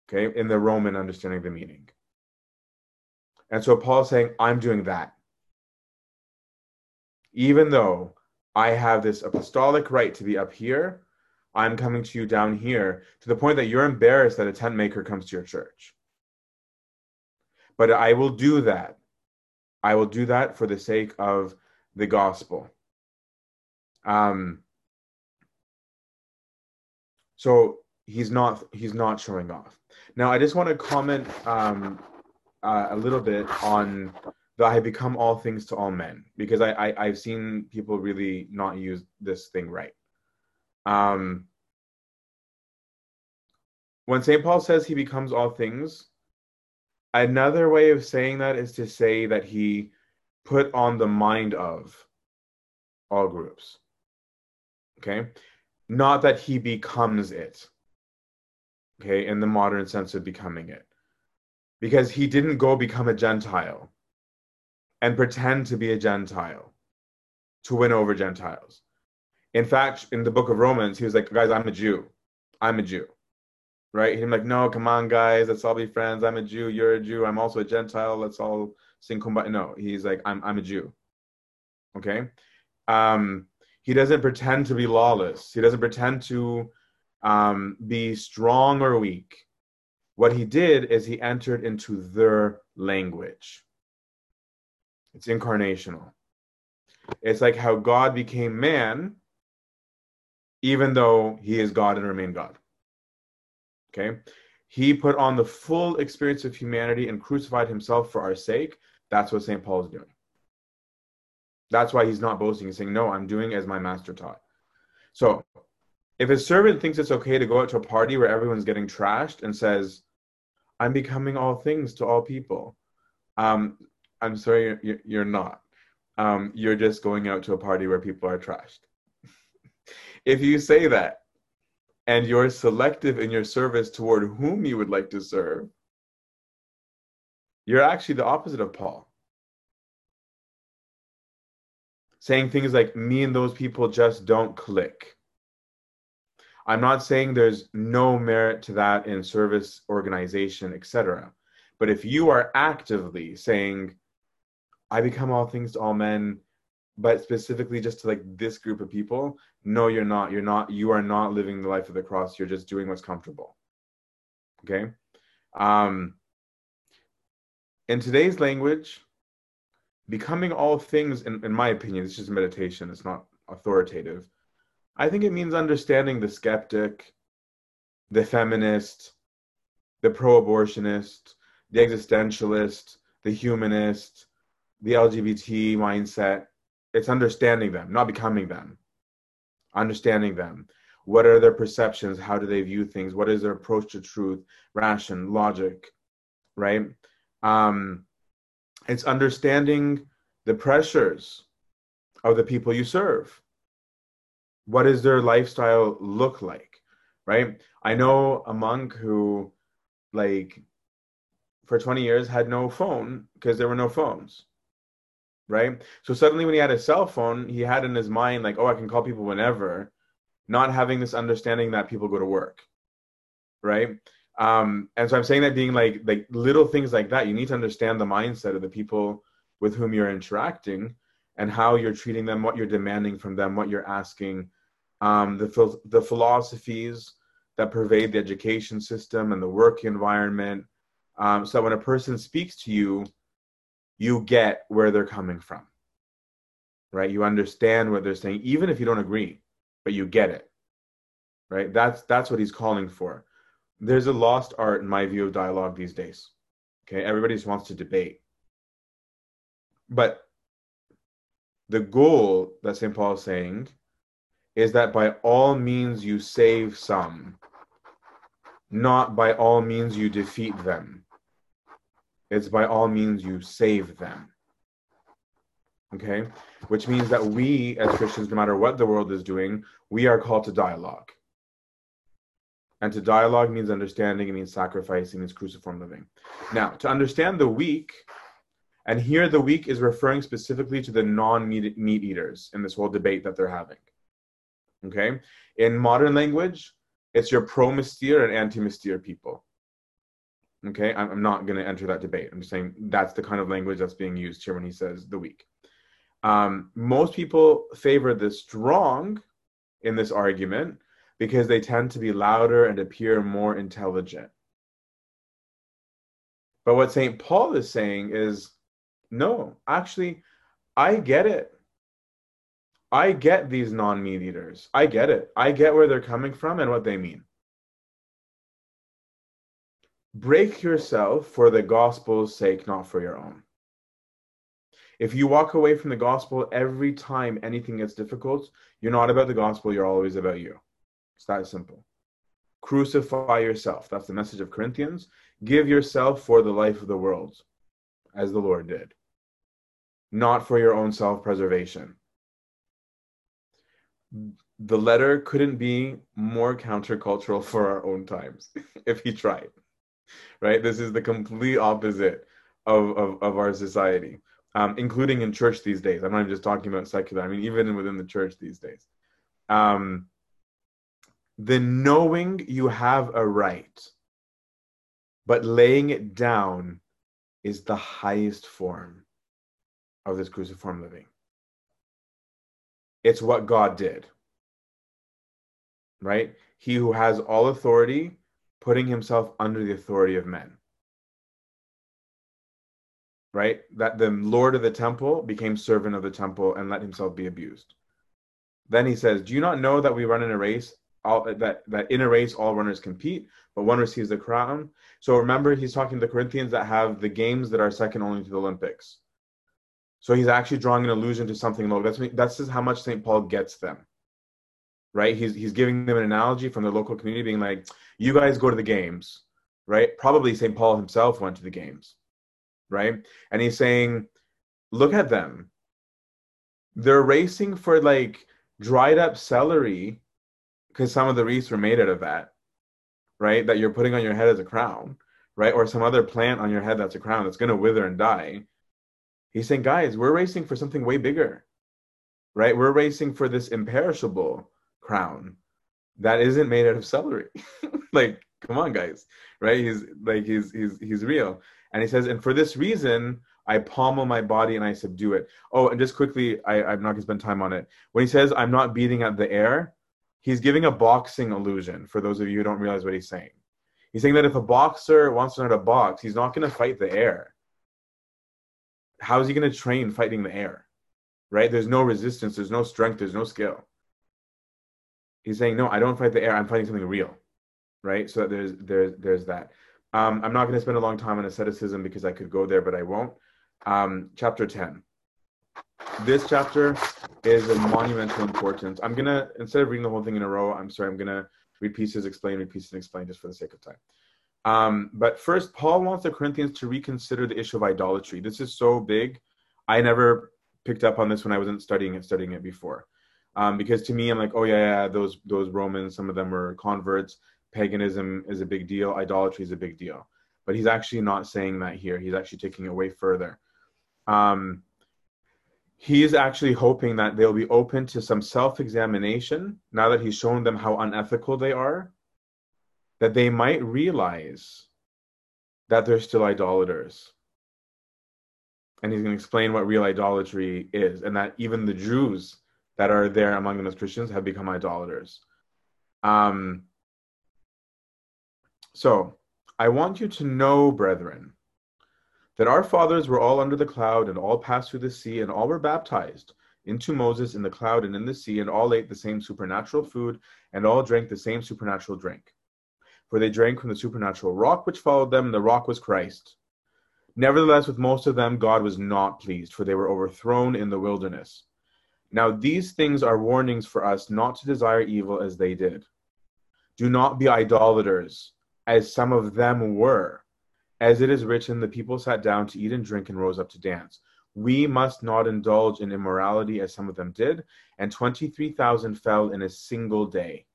A: okay, in the Roman understanding of the meaning. And so Paul's saying, I'm doing that. Even though I have this apostolic right to be up here. I'm coming to you down here to the point that you're embarrassed that a tent maker comes to your church. But I will do that. I will do that for the sake of the gospel. Um, so he's not he's not showing off. Now I just want to comment um, uh, a little bit on that I become all things to all men because I, I I've seen people really not use this thing right. Um, when St. Paul says he becomes all things, another way of saying that is to say that he put on the mind of all groups. Okay? Not that he becomes it. Okay, in the modern sense of becoming it. Because he didn't go become a Gentile and pretend to be a Gentile to win over Gentiles. In fact, in the book of Romans, he was like, guys, I'm a Jew. I'm a Jew. Right? He's like, no, come on, guys, let's all be friends. I'm a Jew. You're a Jew. I'm also a Gentile. Let's all sing kumbaya. No, he's like, I'm, I'm a Jew. Okay? Um, he doesn't pretend to be lawless. He doesn't pretend to um, be strong or weak. What he did is he entered into their language. It's incarnational. It's like how God became man, even though he is God and remained God. Okay? He put on the full experience of humanity and crucified himself for our sake. That's what St. Paul is doing. That's why he's not boasting. He's saying, No, I'm doing as my master taught. So, if a servant thinks it's okay to go out to a party where everyone's getting trashed and says, I'm becoming all things to all people, um, I'm sorry, you're, you're not. Um, you're just going out to a party where people are trashed. If you say that and you're selective in your service toward whom you would like to serve, you're actually the opposite of Paul. Saying things like, me and those people just don't click. I'm not saying there's no merit to that in service organization, etc. But if you are actively saying, I become all things to all men, but specifically just to like this group of people. No, you're not. You're not. You are not living the life of the cross. You're just doing what's comfortable. Okay. Um, in today's language, becoming all things, in, in my opinion, it's just meditation. It's not authoritative. I think it means understanding the skeptic, the feminist, the pro abortionist, the existentialist, the humanist, the LGBT mindset. It's understanding them, not becoming them. Understanding them. what are their perceptions? How do they view things? What is their approach to truth ration logic right? Um it's understanding the pressures of the people you serve. What does their lifestyle look like right? I know a monk who like for 20 years had no phone because there were no phones right? So suddenly when he had a cell phone he had in his mind like oh i can call people whenever not having this understanding that people go to work right? Um and so i'm saying that being like like little things like that you need to understand the mindset of the people with whom you're interacting and how you're treating them what you're demanding from them what you're asking um the the philosophies that pervade the education system and the work environment. Um, so when a person speaks to you you get where they're coming from right? You understand what they're saying even if you don't agree but you get it right? That's that's what he's calling for. There's a lost art in my view of dialogue these days okay? Everybody just wants to debate. But the goal that st paul is saying is that by all means you save some not by all means you defeat them it's by all means you save them. Okay? Which means that we, as Christians, no matter what the world is doing, we are called to dialogue. And to dialogue means understanding, it means sacrifice, it means cruciform living. Now, to understand the weak, and here the weak is referring specifically to the non meat eaters in this whole debate that they're having. Okay? In modern language, it's your pro mystere and anti mystere people. Okay, I'm not going to enter that debate. I'm just saying that's the kind of language that's being used here when he says the weak. Um, most people favor the strong in this argument because they tend to be louder and appear more intelligent. But what St. Paul is saying is no, actually, I get it. I get these non meat eaters. I get it. I get where they're coming from and what they mean. Break yourself for the gospel's sake, not for your own. If you walk away from the gospel every time anything gets difficult, you're not about the gospel, you're always about you. It's that simple. Crucify yourself. That's the message of Corinthians. Give yourself for the life of the world, as the Lord did, not for your own self preservation. The letter couldn't be more countercultural for our own times if he tried right? This is the complete opposite of, of, of our society, um, including in church these days. I'm not even just talking about secular, I mean, even within the church these days. Um, the knowing you have a right, but laying it down is the highest form of this cruciform living. It's what God did, right? He who has all authority putting himself under the authority of men. Right? That the Lord of the temple became servant of the temple and let himself be abused. Then he says, Do you not know that we run in a race? All, that, that in a race all runners compete, but one receives the crown. So remember, he's talking to the Corinthians that have the games that are second only to the Olympics. So he's actually drawing an allusion to something low. That's that's just how much St. Paul gets them right? He's he's giving them an analogy from the local community, being like, "You guys go to the games, right? Probably St. Paul himself went to the games, right? And he's saying, look at them. They're racing for like dried up celery, because some of the wreaths were made out of that, right? That you're putting on your head as a crown, right? Or some other plant on your head that's a crown that's gonna wither and die. He's saying, guys, we're racing for something way bigger, right? We're racing for this imperishable crown that isn't made out of celery. like, come on, guys, right? He's like, he's he's he's real, and he says, and for this reason, I pommel my body and I subdue it. Oh, and just quickly, I, I'm not gonna spend time on it. When he says, I'm not beating at the air, he's giving a boxing illusion. For those of you who don't realize what he's saying, he's saying that if a boxer wants to how to box, he's not gonna fight the air. How is he gonna train fighting the air? Right? There's no resistance. There's no strength. There's no skill he's saying no i don't fight the air i'm fighting something real right so there's there's there's that um, i'm not going to spend a long time on asceticism because i could go there but i won't um, chapter 10 this chapter is of monumental importance. I'm gonna instead of reading the whole thing in a row, I'm sorry, I'm gonna read pieces, explain, read pieces, and explain, just for the sake of time. Um, but first, Paul wants the Corinthians to reconsider the issue of idolatry. This is so big. I never picked up on this when I wasn't studying it, studying it before. Um, because to me, I'm like, oh yeah, yeah, those those Romans, some of them were converts. Paganism is a big deal. Idolatry is a big deal. But he's actually not saying that here. He's actually taking it way further. Um, he's actually hoping that they'll be open to some self-examination now that he's shown them how unethical they are that they might realize that they're still idolaters. And he's going to explain what real idolatry is, and that even the Jews that are there among them as Christians have become idolaters. Um, so, I want you to know, brethren, that our fathers were all under the cloud, and all passed through the sea, and all were baptized into Moses in the cloud and in the sea, and all ate the same supernatural food, and all drank the same supernatural drink for they drank from the supernatural rock which followed them, and the rock was Christ. Nevertheless, with most of them, God was not pleased, for they were overthrown in the wilderness. Now, these things are warnings for us not to desire evil as they did. Do not be idolaters, as some of them were. As it is written, the people sat down to eat and drink and rose up to dance. We must not indulge in immorality as some of them did, and 23,000 fell in a single day.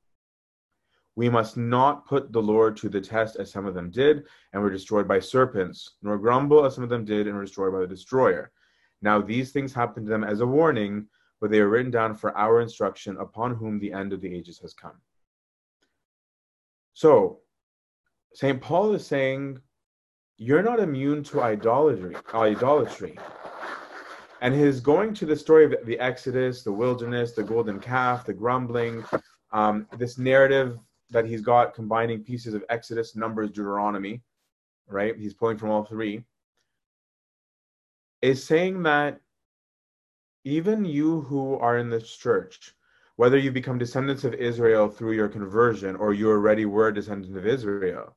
A: We must not put the Lord to the test as some of them did and were destroyed by serpents, nor grumble as some of them did and were destroyed by the destroyer. Now these things happened to them as a warning, but they are written down for our instruction, upon whom the end of the ages has come. So, St. Paul is saying, you're not immune to idolatry. Idolatry. And his going to the story of the Exodus, the wilderness, the golden calf, the grumbling, um, this narrative that he's got combining pieces of Exodus, Numbers, Deuteronomy, right? He's pulling from all three. Is saying that even you who are in this church, whether you become descendants of Israel through your conversion or you already were descendants of Israel,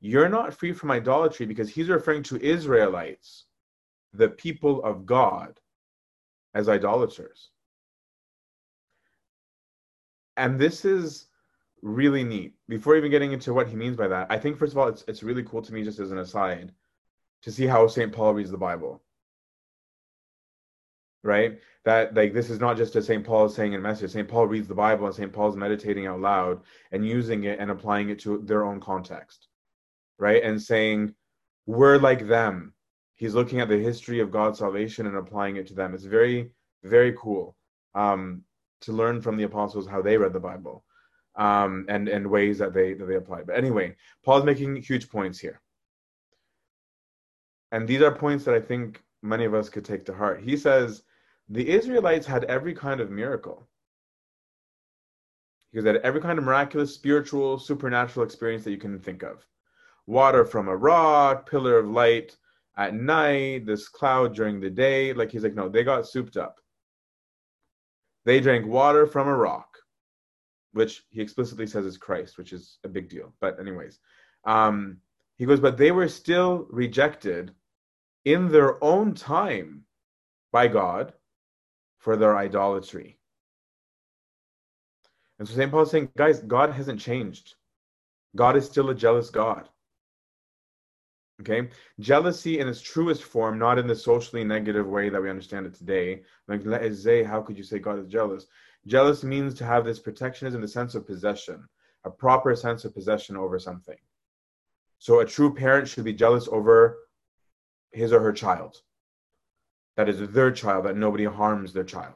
A: you're not free from idolatry because he's referring to Israelites, the people of God, as idolaters. And this is really neat. Before even getting into what he means by that, I think first of all, it's it's really cool to me, just as an aside, to see how Saint Paul reads the Bible. Right? That like this is not just a Saint Paul saying a message. Saint Paul reads the Bible and Saint Paul's meditating out loud and using it and applying it to their own context. Right? And saying, We're like them. He's looking at the history of God's salvation and applying it to them. It's very, very cool um, to learn from the apostles how they read the Bible um, and and ways that they that they apply. But anyway, Paul's making huge points here, and these are points that I think many of us could take to heart. He says the Israelites had every kind of miracle. Because they had every kind of miraculous, spiritual, supernatural experience that you can think of. Water from a rock, pillar of light at night, this cloud during the day. Like he's like, no, they got souped up. They drank water from a rock which he explicitly says is Christ, which is a big deal. But, anyways, um, he goes, but they were still rejected in their own time by God for their idolatry. And so St. Paul is saying, guys, God hasn't changed. God is still a jealous God. Okay? Jealousy in its truest form, not in the socially negative way that we understand it today. Like, how could you say God is jealous? Jealous means to have this protectionism, the sense of possession, a proper sense of possession over something. So a true parent should be jealous over his or her child. That is their child, that nobody harms their child.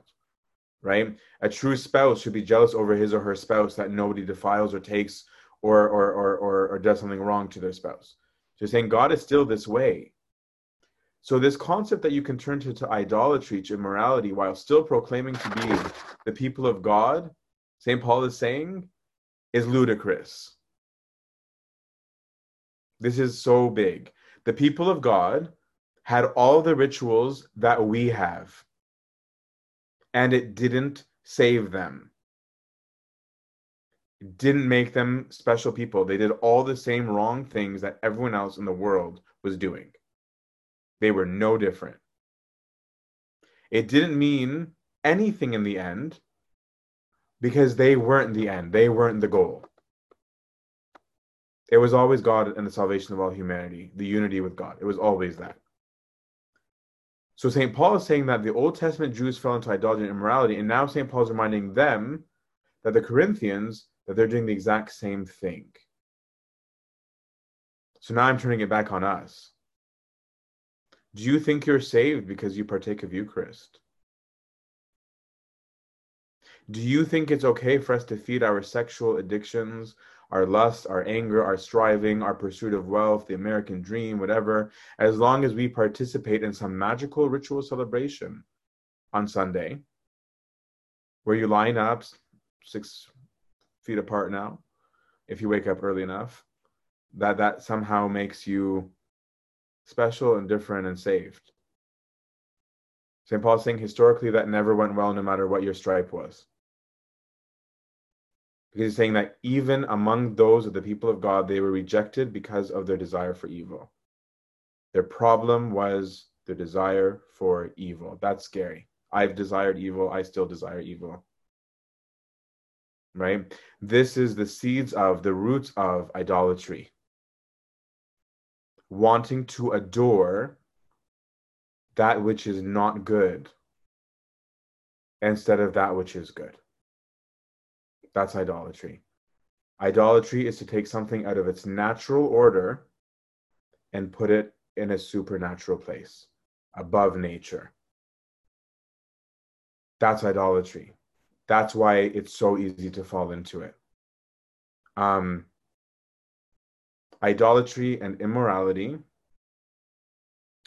A: Right? A true spouse should be jealous over his or her spouse that nobody defiles or takes or or or or, or does something wrong to their spouse. So saying God is still this way. So this concept that you can turn to, to idolatry, to immorality, while still proclaiming to be the people of God, St. Paul is saying, is ludicrous. This is so big. The people of God had all the rituals that we have, and it didn't save them. Didn't make them special people. They did all the same wrong things that everyone else in the world was doing. They were no different. It didn't mean anything in the end because they weren't the end, they weren't the goal. It was always God and the salvation of all humanity, the unity with God. It was always that. So St. Paul is saying that the Old Testament Jews fell into idolatry and immorality, and now St. Paul is reminding them that the Corinthians that they're doing the exact same thing. So now I'm turning it back on us. Do you think you're saved because you partake of Eucharist? Do you think it's okay for us to feed our sexual addictions, our lust, our anger, our striving, our pursuit of wealth, the American dream, whatever, as long as we participate in some magical ritual celebration on Sunday, where you line up six feet apart now, if you wake up early enough, that that somehow makes you special and different and saved. St. Paul saying historically that never went well no matter what your stripe was. Because he's saying that even among those of the people of God, they were rejected because of their desire for evil. Their problem was their desire for evil. That's scary. I've desired evil. I still desire evil. Right? This is the seeds of, the roots of idolatry. Wanting to adore that which is not good instead of that which is good. That's idolatry. Idolatry is to take something out of its natural order and put it in a supernatural place, above nature. That's idolatry. That's why it's so easy to fall into it. Um, idolatry and immorality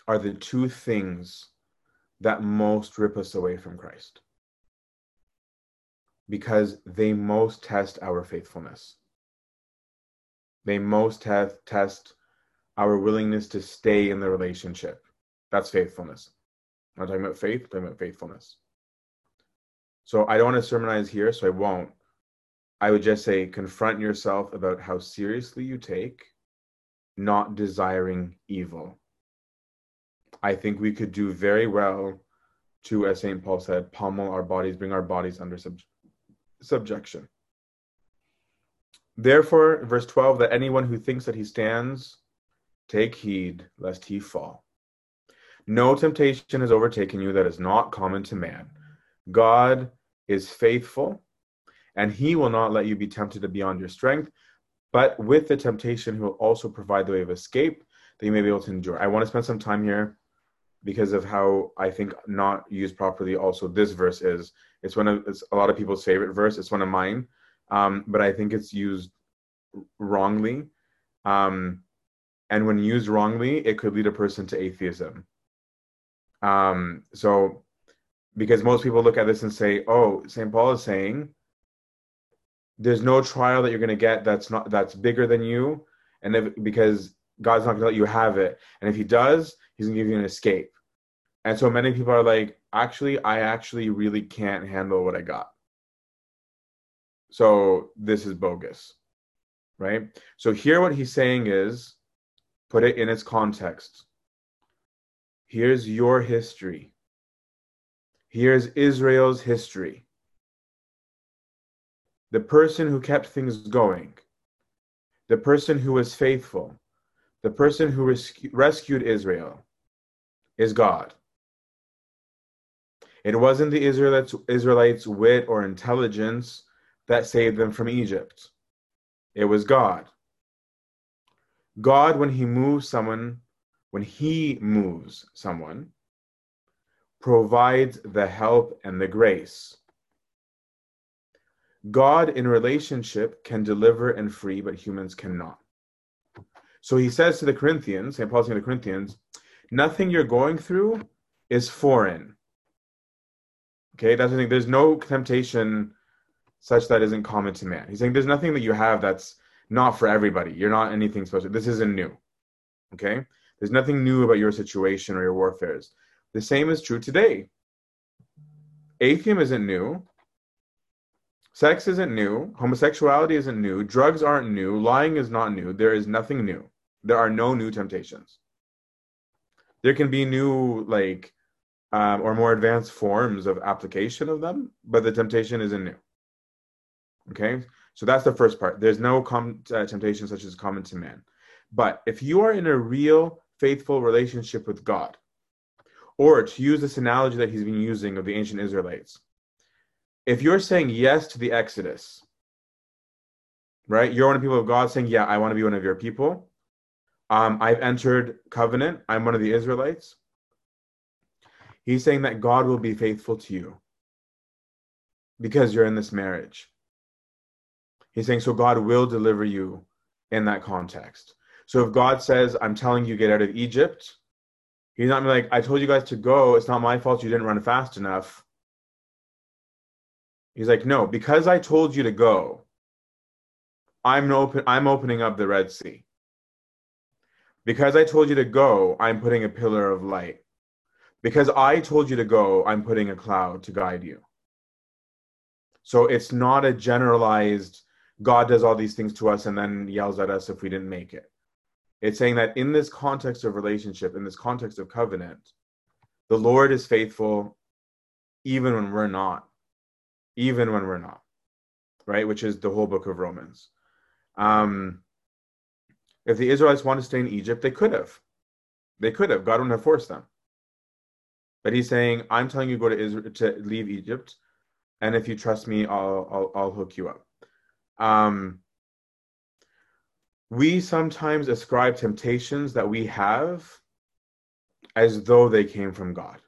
A: are the two things that most rip us away from Christ because they most test our faithfulness. They most have, test our willingness to stay in the relationship. That's faithfulness. I'm not talking about faith, I'm talking about faithfulness. So I don't want to sermonize here, so I won't. I would just say confront yourself about how seriously you take not desiring evil. I think we could do very well to, as St. Paul said, pummel our bodies, bring our bodies under subjection subjection. Therefore, verse 12, that anyone who thinks that he stands, take heed lest he fall. No temptation has overtaken you that is not common to man. God is faithful, and he will not let you be tempted beyond your strength, but with the temptation, he will also provide the way of escape that you may be able to endure. I want to spend some time here because of how I think not used properly. Also, this verse is it's one of it's a lot of people's favorite verse. It's one of mine, um, but I think it's used wrongly. Um, and when used wrongly, it could lead a person to atheism. Um, so, because most people look at this and say, "Oh, Saint Paul is saying there's no trial that you're going to get that's not that's bigger than you, and if, because God's not going to let you have it, and if He does, He's going to give you an escape." And so many people are like, actually, I actually really can't handle what I got. So this is bogus, right? So here, what he's saying is put it in its context. Here's your history. Here's Israel's history. The person who kept things going, the person who was faithful, the person who rescu- rescued Israel is God. It wasn't the Israelites, Israelites' wit or intelligence that saved them from Egypt. It was God. God, when He moves someone, when He moves someone, provides the help and the grace. God in relationship can deliver and free, but humans cannot. So he says to the Corinthians, St. Paul's saying to the Corinthians, nothing you're going through is foreign. Okay, that's the thing. There's no temptation such that isn't common to man. He's saying there's nothing that you have that's not for everybody. You're not anything special. This isn't new. Okay? There's nothing new about your situation or your warfares. The same is true today. Atheism isn't new. Sex isn't new. Homosexuality isn't new. Drugs aren't new. Lying is not new. There is nothing new. There are no new temptations. There can be new, like, um, or more advanced forms of application of them, but the temptation isn't new. Okay, so that's the first part. There's no com- uh, temptation such as common to man. But if you are in a real faithful relationship with God, or to use this analogy that he's been using of the ancient Israelites, if you're saying yes to the Exodus, right? You're one of the people of God saying, Yeah, I want to be one of your people. Um, I've entered covenant. I'm one of the Israelites. He's saying that God will be faithful to you because you're in this marriage. He's saying, So God will deliver you in that context. So if God says, I'm telling you, get out of Egypt, he's not like, I told you guys to go. It's not my fault you didn't run fast enough. He's like, no, because I told you to go, I'm open I'm opening up the Red Sea. Because I told you to go, I'm putting a pillar of light. Because I told you to go, I'm putting a cloud to guide you. So it's not a generalized God does all these things to us and then yells at us if we didn't make it. It's saying that in this context of relationship, in this context of covenant, the Lord is faithful even when we're not even when we're not, right? Which is the whole book of Romans. Um, if the Israelites want to stay in Egypt, they could have. They could have. God wouldn't have forced them. But he's saying, I'm telling you go to Israel to leave Egypt, and if you trust me, I'll I'll, I'll hook you up. Um, we sometimes ascribe temptations that we have as though they came from God.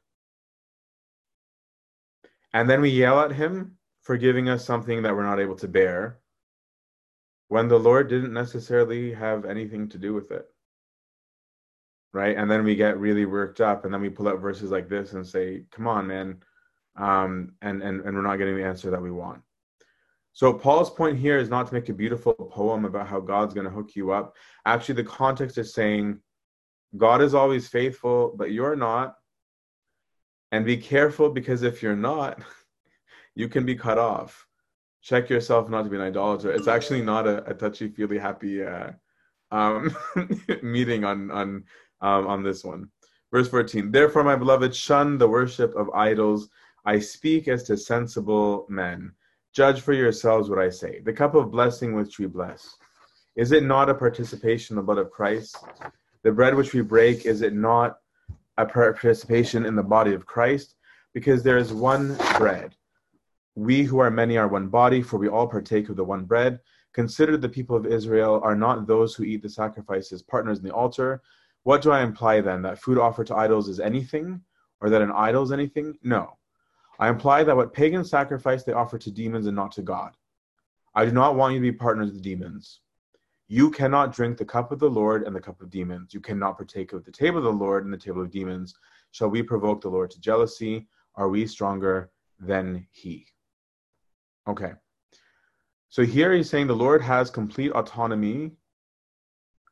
A: And then we yell at him for giving us something that we're not able to bear when the Lord didn't necessarily have anything to do with it. Right. And then we get really worked up and then we pull out verses like this and say, come on, man. Um, and, and, and we're not getting the answer that we want. So Paul's point here is not to make a beautiful poem about how God's going to hook you up. Actually, the context is saying God is always faithful, but you're not. And be careful because if you're not, you can be cut off. Check yourself not to be an idolater. It's actually not a, a touchy feely happy uh, um, meeting on on um, on this one. Verse 14. Therefore, my beloved, shun the worship of idols. I speak as to sensible men. Judge for yourselves what I say. The cup of blessing which we bless, is it not a participation in the blood of Christ? The bread which we break, is it not a participation in the body of Christ? Because there is one bread we who are many are one body, for we all partake of the one bread. Consider the people of Israel are not those who eat the sacrifices partners in the altar. What do I imply then? That food offered to idols is anything? Or that an idol is anything? No. I imply that what pagans sacrifice they offer to demons and not to God. I do not want you to be partners with demons. You cannot drink the cup of the Lord and the cup of demons. You cannot partake of the table of the Lord and the table of demons. Shall we provoke the Lord to jealousy? Are we stronger than he? Okay. So here he's saying the Lord has complete autonomy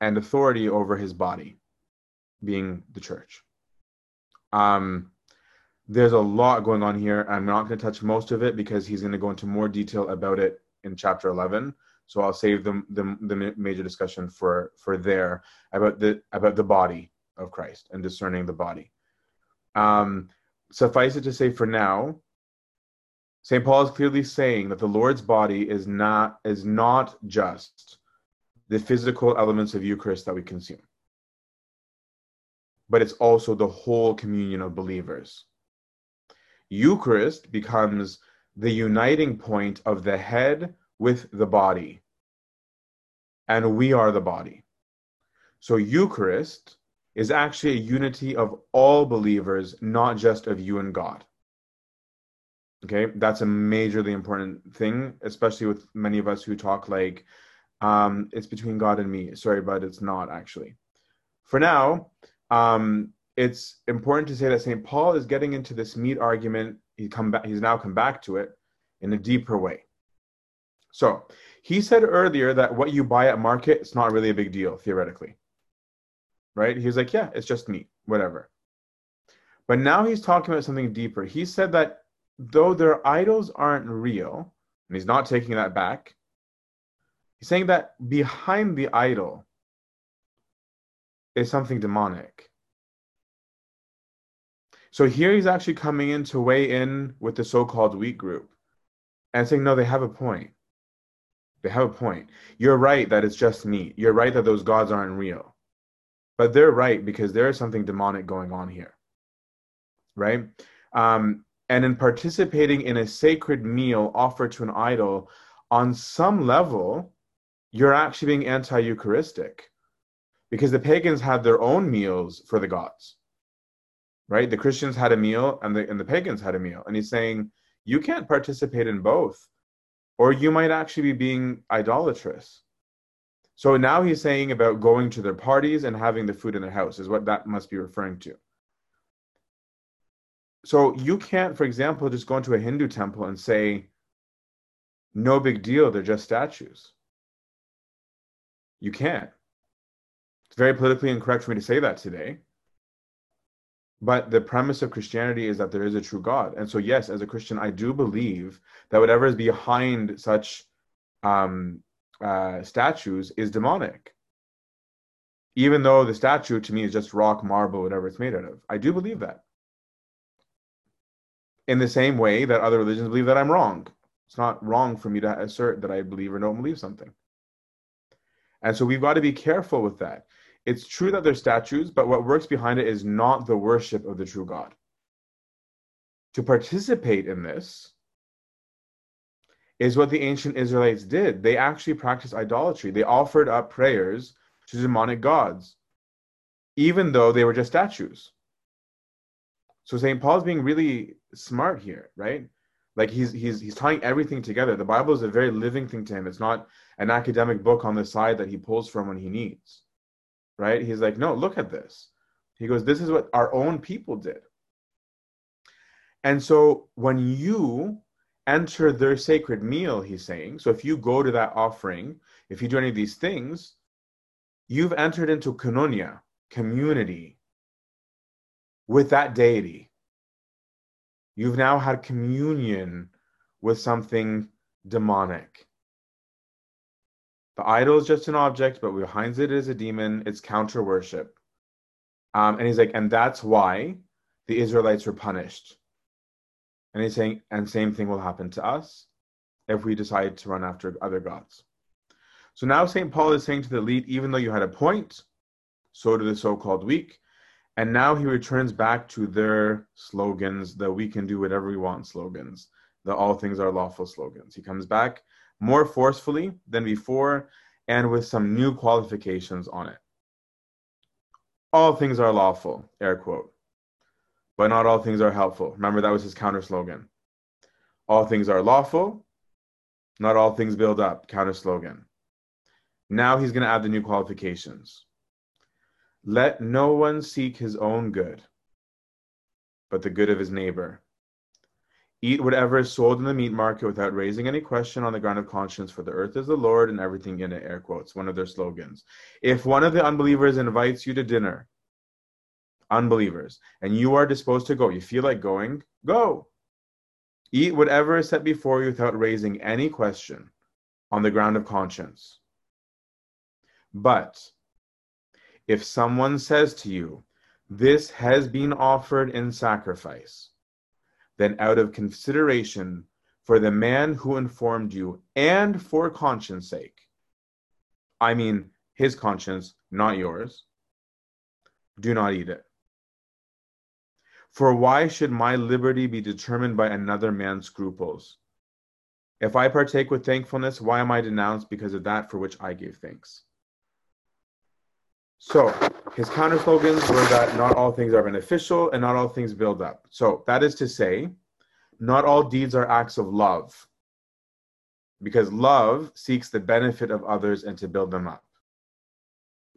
A: and authority over his body, being the church. Um, there's a lot going on here. I'm not going to touch most of it because he's going to go into more detail about it in chapter 11. So I'll save the, the, the major discussion for, for there about the, about the body of Christ and discerning the body. Um, suffice it to say for now, St. Paul is clearly saying that the Lord's body is not is not just the physical elements of Eucharist that we consume, but it's also the whole communion of believers. Eucharist becomes the uniting point of the head with the body, and we are the body. So, Eucharist is actually a unity of all believers, not just of you and God. Okay, that's a majorly important thing, especially with many of us who talk like um, it's between God and me. Sorry, but it's not actually. For now, um, it's important to say that St. Paul is getting into this meat argument. He come back, he's now come back to it in a deeper way. So he said earlier that what you buy at market is not really a big deal, theoretically. Right? He's like, yeah, it's just meat, whatever. But now he's talking about something deeper. He said that though their idols aren't real, and he's not taking that back, he's saying that behind the idol is something demonic. So here he's actually coming in to weigh in with the so-called weak group and saying, no, they have a point. They have a point. You're right that it's just meat. You're right that those gods aren't real. But they're right because there is something demonic going on here. Right? Um, and in participating in a sacred meal offered to an idol, on some level, you're actually being anti Eucharistic because the pagans had their own meals for the gods. Right? The Christians had a meal and the, and the pagans had a meal. And he's saying, you can't participate in both, or you might actually be being idolatrous. So now he's saying about going to their parties and having the food in their house, is what that must be referring to. So you can't, for example, just go into a Hindu temple and say, no big deal, they're just statues. You can't. It's very politically incorrect for me to say that today. But the premise of Christianity is that there is a true God. And so, yes, as a Christian, I do believe that whatever is behind such um, uh, statues is demonic. Even though the statue to me is just rock, marble, whatever it's made out of. I do believe that. In the same way that other religions believe that I'm wrong. It's not wrong for me to assert that I believe or don't believe something. And so we've got to be careful with that. It's true that they're statues, but what works behind it is not the worship of the true God. To participate in this is what the ancient Israelites did. They actually practiced idolatry. They offered up prayers to demonic gods, even though they were just statues. So St. Paul's being really smart here, right? Like he's he's he's tying everything together. The Bible is a very living thing to him. It's not an academic book on the side that he pulls from when he needs. Right? He's like, no, look at this. He goes, this is what our own people did. And so when you enter their sacred meal, he's saying, so if you go to that offering, if you do any of these things, you've entered into koinonia, community, with that deity. You've now had communion with something demonic. The idol is just an object, but behind it is a demon. It's counter worship. Um, and he's like, and that's why the Israelites were punished. And he's saying, and same thing will happen to us if we decide to run after other gods. So now St. Paul is saying to the elite, even though you had a point, so do the so called weak. And now he returns back to their slogans, the we can do whatever we want slogans, the all things are lawful slogans. He comes back more forcefully than before and with some new qualifications on it. All things are lawful, air quote, but not all things are helpful. Remember, that was his counter slogan. All things are lawful, not all things build up, counter slogan. Now he's going to add the new qualifications. Let no one seek his own good, but the good of his neighbor. Eat whatever is sold in the meat market without raising any question on the ground of conscience, for the earth is the Lord and everything in it, air quotes, one of their slogans. If one of the unbelievers invites you to dinner, unbelievers, and you are disposed to go, you feel like going, go. Eat whatever is set before you without raising any question on the ground of conscience. But if someone says to you, This has been offered in sacrifice, then out of consideration for the man who informed you and for conscience sake, I mean his conscience, not yours, do not eat it. For why should my liberty be determined by another man's scruples? If I partake with thankfulness, why am I denounced because of that for which I gave thanks? So his counter slogans were that not all things are beneficial and not all things build up. So that is to say, not all deeds are acts of love, because love seeks the benefit of others and to build them up.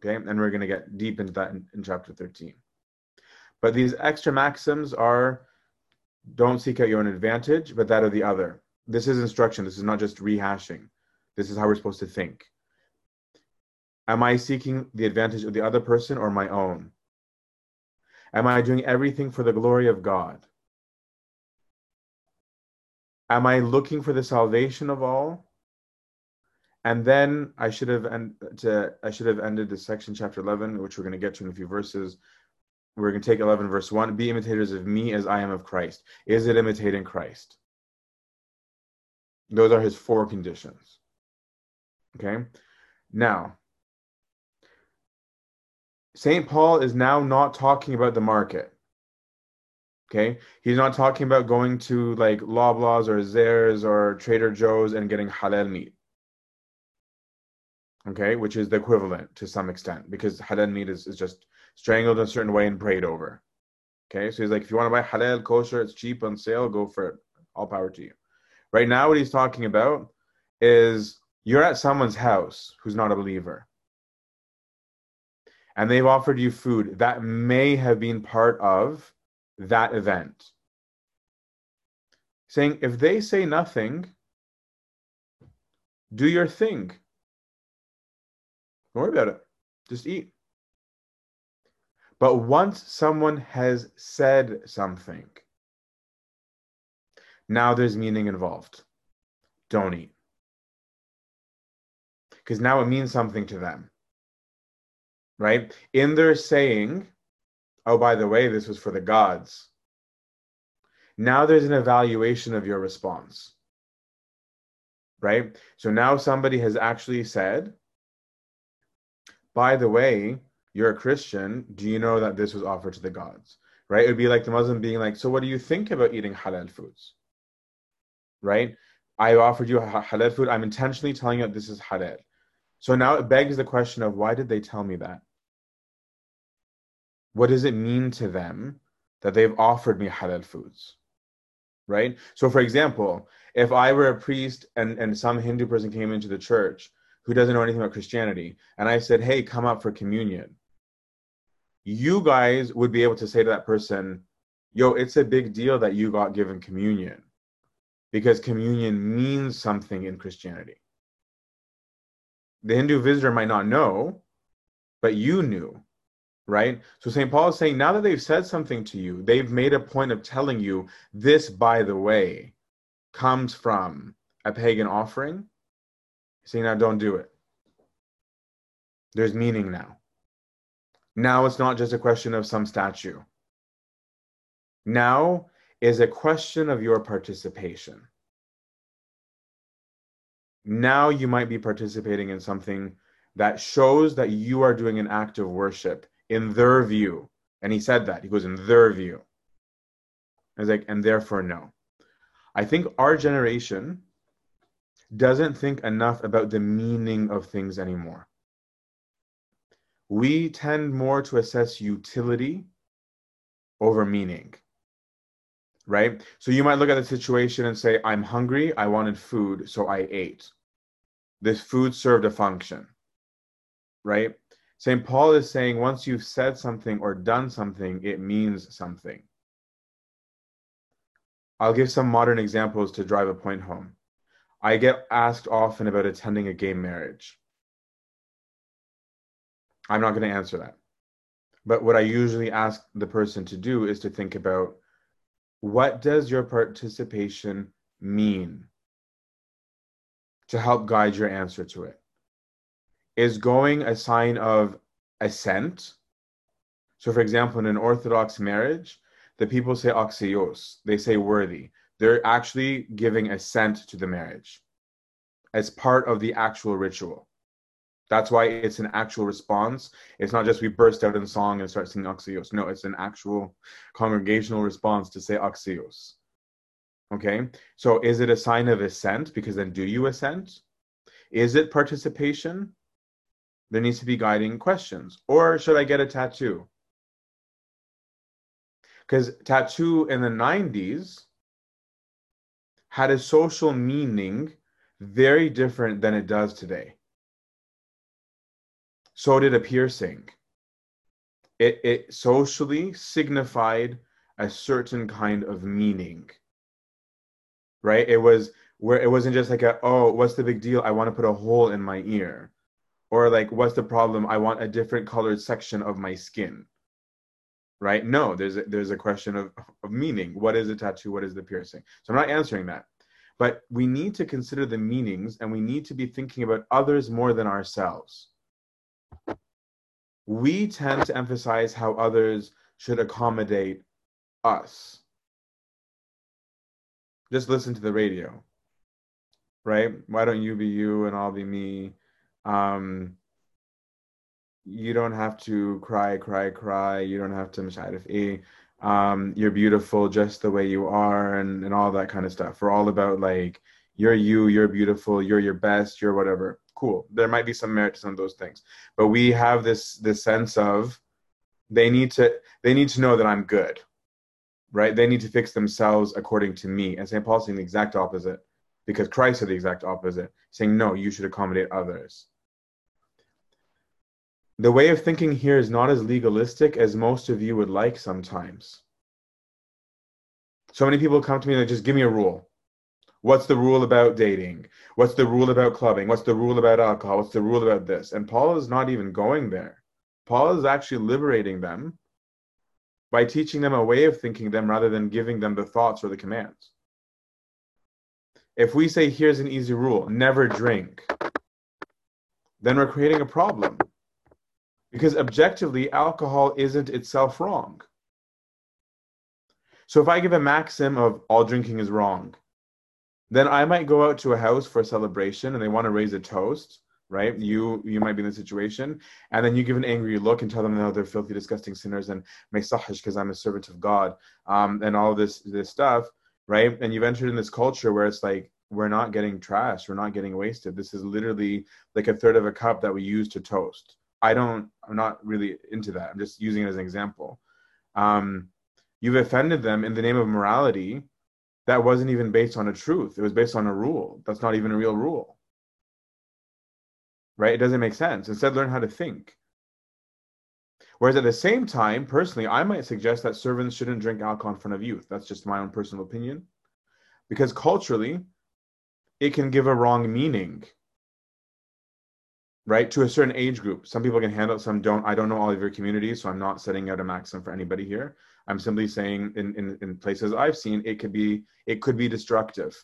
A: Okay, and we're going to get deep into that in, in chapter 13. But these extra maxims are don't seek out your own advantage, but that of the other. This is instruction. This is not just rehashing. This is how we're supposed to think. Am I seeking the advantage of the other person or my own? Am I doing everything for the glory of God? Am I looking for the salvation of all? And then I should have end, to, I should have ended the section chapter 11, which we're going to get to in a few verses, we're going to take 11 verse 1 be imitators of me as i am of christ is it imitating christ those are his four conditions okay now st paul is now not talking about the market okay he's not talking about going to like loblaws or Zehrs or trader joe's and getting halal meat okay which is the equivalent to some extent because halal meat is, is just strangled in a certain way and prayed over. Okay, so he's like, if you want to buy halal kosher, it's cheap on sale, go for it. All power to you. Right now, what he's talking about is you're at someone's house who's not a believer, and they've offered you food that may have been part of that event. Saying, if they say nothing, do your thing. Don't worry about it. Just eat. But once someone has said something, now there's meaning involved. Don't eat. Because now it means something to them. Right? In their saying, oh, by the way, this was for the gods. Now there's an evaluation of your response. Right? So now somebody has actually said, by the way, you're a Christian, do you know that this was offered to the gods? Right? It would be like the Muslim being like, so what do you think about eating halal foods? Right? I offered you halal food. I'm intentionally telling you that this is halal. So now it begs the question of why did they tell me that? What does it mean to them that they've offered me halal foods? Right? So, for example, if I were a priest and, and some Hindu person came into the church who doesn't know anything about Christianity, and I said, hey, come up for communion, you guys would be able to say to that person, yo, it's a big deal that you got given communion because communion means something in Christianity. The Hindu visitor might not know, but you knew, right? So St. Paul is saying now that they've said something to you, they've made a point of telling you this, by the way, comes from a pagan offering. Saying now don't do it. There's meaning now. Now it's not just a question of some statue. Now is a question of your participation. Now you might be participating in something that shows that you are doing an act of worship in their view. And he said that. He goes, in their view. I was like, and therefore, no. I think our generation doesn't think enough about the meaning of things anymore we tend more to assess utility over meaning right so you might look at the situation and say i'm hungry i wanted food so i ate this food served a function right st paul is saying once you've said something or done something it means something i'll give some modern examples to drive a point home i get asked often about attending a gay marriage I'm not going to answer that. But what I usually ask the person to do is to think about what does your participation mean to help guide your answer to it? Is going a sign of assent? So, for example, in an Orthodox marriage, the people say axios, they say worthy. They're actually giving assent to the marriage as part of the actual ritual. That's why it's an actual response. It's not just we burst out in song and start singing Axios. No, it's an actual congregational response to say Axios. Okay, so is it a sign of assent? Because then do you assent? Is it participation? There needs to be guiding questions. Or should I get a tattoo? Because tattoo in the 90s had a social meaning very different than it does today so did a piercing. It, it socially signified a certain kind of meaning. Right? It was where it wasn't just like a, oh, what's the big deal? I want to put a hole in my ear. Or like, what's the problem? I want a different colored section of my skin. Right? No, there's a, there's a question of, of meaning. What is a tattoo? What is the piercing? So I'm not answering that. But we need to consider the meanings and we need to be thinking about others more than ourselves we tend to emphasize how others should accommodate us. Just listen to the radio, right? Why don't you be you and I'll be me? Um, you don't have to cry, cry, cry. You don't have to mashadif um, you're beautiful just the way you are and, and all that kind of stuff. We're all about like you're you, you're beautiful, you're your best, you're whatever. Cool. There might be some merit to some of those things. But we have this this sense of they need to they need to know that I'm good. Right? They need to fix themselves according to me. And St. Paul's saying the exact opposite. Because Christ said the exact opposite, saying, No, you should accommodate others the way of thinking here is not as legalistic as most of you would like sometimes. So many people come to me and they just give me a rule. What's the rule about dating? What's the rule about clubbing? What's the rule about alcohol? What's the rule about this? And Paul is not even going there. Paul is actually liberating them by teaching them a way of thinking them rather than giving them the thoughts or the commands. If we say, here's an easy rule never drink, then we're creating a problem because objectively, alcohol isn't itself wrong. So if I give a maxim of all drinking is wrong, then I might go out to a house for a celebration and they want to raise a toast, right? You you might be in the situation, and then you give an angry look and tell them no, they're filthy, disgusting sinners and mesahish because I'm a servant of God, um, and all this this stuff, right? And you've entered in this culture where it's like we're not getting trashed, we're not getting wasted. This is literally like a third of a cup that we use to toast I don't, I'm not really into that. I'm just using it as an example. Um, you've offended them in the name of morality that wasn't even based on a truth. It was based on a rule. That's not even a real rule. Right? It doesn't make sense. Instead, learn how to think. Whereas at the same time, personally, I might suggest that servants shouldn't drink alcohol in front of youth. That's just my own personal opinion. Because culturally, it can give a wrong meaning right? To a certain age group. Some people can handle it some don't. I don't know all of your communities so i'm not setting out a maximum for anybody here. I'm simply saying in, in, in places i've seen it could be it could be destructive.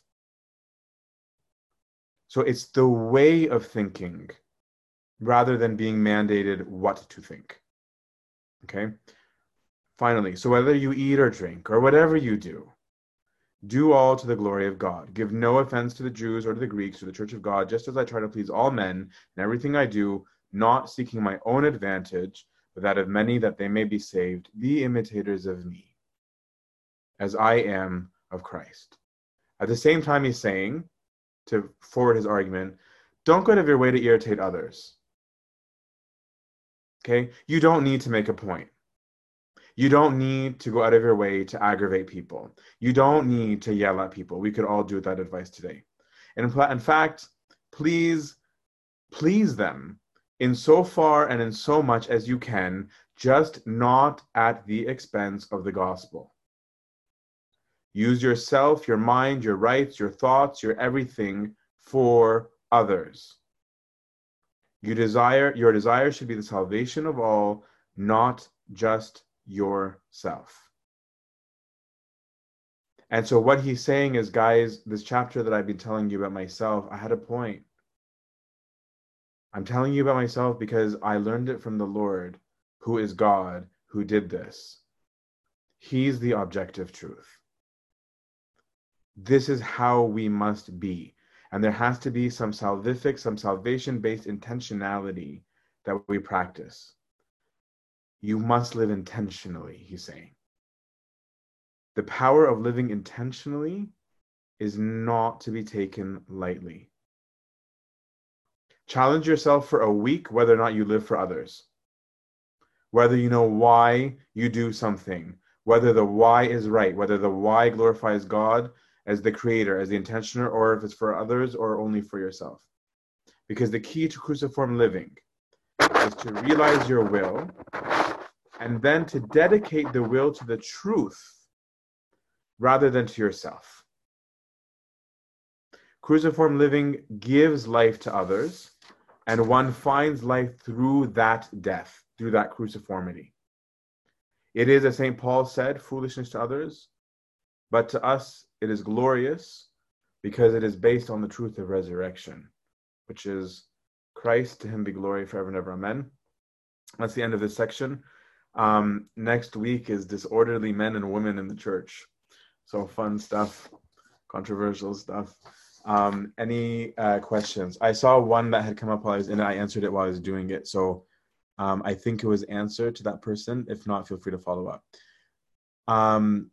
A: So it's the way of thinking rather than being mandated what to think. Okay? Finally so whether you eat or drink or whatever you do do all to the glory of God. Give no offense to the Jews or to the Greeks or the church of God, just as I try to please all men in everything I do, not seeking my own advantage, but that of many that they may be saved. Be imitators of me, as I am of Christ. At the same time, he's saying, to forward his argument, don't go out of your way to irritate others. Okay? You don't need to make a point. You don't need to go out of your way to aggravate people. You don't need to yell at people. We could all do that advice today. And in fact, please, please them in so far and in so much as you can, just not at the expense of the gospel. Use yourself, your mind, your rights, your thoughts, your everything for others. You desire your desire should be the salvation of all, not just yourself. And so, what he's saying is, guys, this chapter that I've been telling you about myself, I had a point. I'm telling you about myself because I learned it from the Lord, who is God, who did this. He's the objective truth. This is how we must be. And there has to be some salvific, some salvation based intentionality that we practice. You must live intentionally, he's saying. The power of living intentionally is not to be taken lightly. Challenge yourself for a week whether or not you live for others. Whether you know why you do something, whether the why is right, whether the why glorifies God as the creator, as the intentioner, or if it's for others or only for yourself. Because the key to cruciform living is to realize your will and then to dedicate the will to the truth rather than to yourself. Cruciform living gives life to others, and one finds life through that death, through that cruciformity. It is, as St. Paul said, foolishness to others, but to us it is glorious because it is based on the truth of resurrection, which is Christ, to him be glory forever and ever. Amen. That's the end of this section. Um, next week is disorderly men and women in the church. So fun stuff, controversial stuff. Um, any uh, questions? I saw one that had come up while I was in it. I answered it while I was doing it. So um, I think it was answered to that person. If not, feel free to follow up. Um,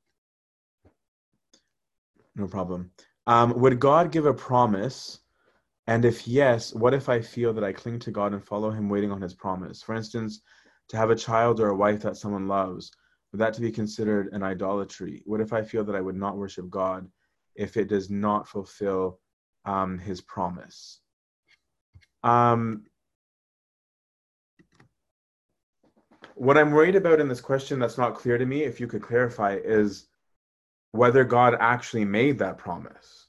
A: no problem. Um, would God give a promise? And if yes, what if I feel that I cling to God and follow Him waiting on His promise? For instance, to have a child or a wife that someone loves, would that to be considered an idolatry? What if I feel that I would not worship God if it does not fulfill um, His promise? Um, what I'm worried about in this question that's not clear to me, if you could clarify, is whether God actually made that promise.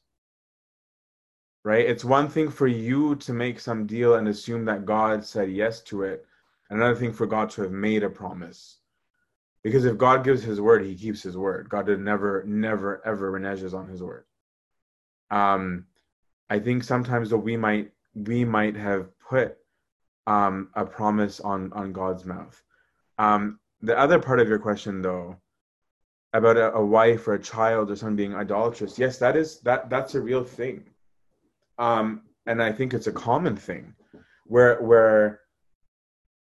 A: Right? It's one thing for you to make some deal and assume that God said yes to it, another thing for God to have made a promise. Because if God gives his word, he keeps his word. God never, never, ever reneges on his word. Um, I think sometimes though we might we might have put um, a promise on on God's mouth. Um, the other part of your question though about a, a, wife or a child or someone being idolatrous yes that is that that's a real thing um and i think it's a common thing where where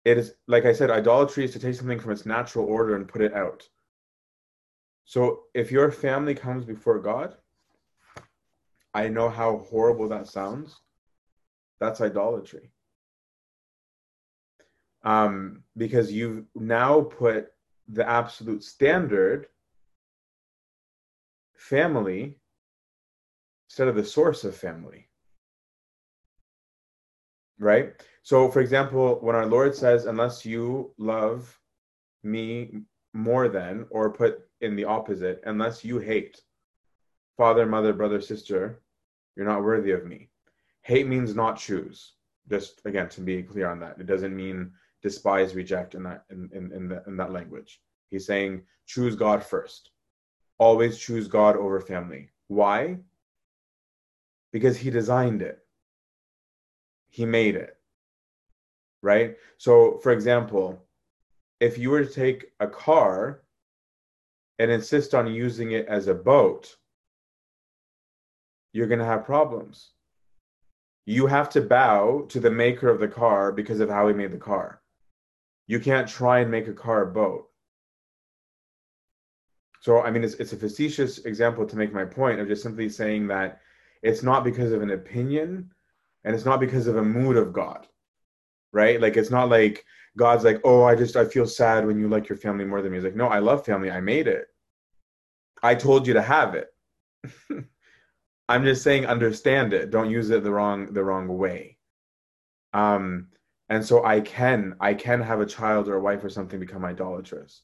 A: it is like i said idolatry is to take something from its natural order and put it out so if your family comes before god i know how horrible that sounds that's idolatry um because you've now put the absolute standard family instead of the source of family. Right? So, for example, when our Lord says, unless you love me more than, or put in the opposite, unless you hate father, mother, brother, sister, you're not worthy of me. Hate means not choose. Just again to be clear on that. It doesn't mean despise, reject in that in, in, in, the, in that language. He's saying choose God first always choose God over family. Why? Because he designed it. He made it. Right? So, for example, if you were to take a car and insist on using it as a boat, you're going to have problems. You have to bow to the maker of the car because of how he made the car. You can't try and make a car a boat. So, I mean, it's, it's a facetious example to make my point of just simply saying that it's not because of an opinion and it's not because of a mood of God, right? Like, it's not like God's like, oh, I just, I feel sad when you like your family more than me. He's like, no, I love family. I made it. I told you to have it. I'm just saying, understand it. Don't use it the wrong, the wrong way. Um, and so I can, I can have a child or a wife or something become idolatrous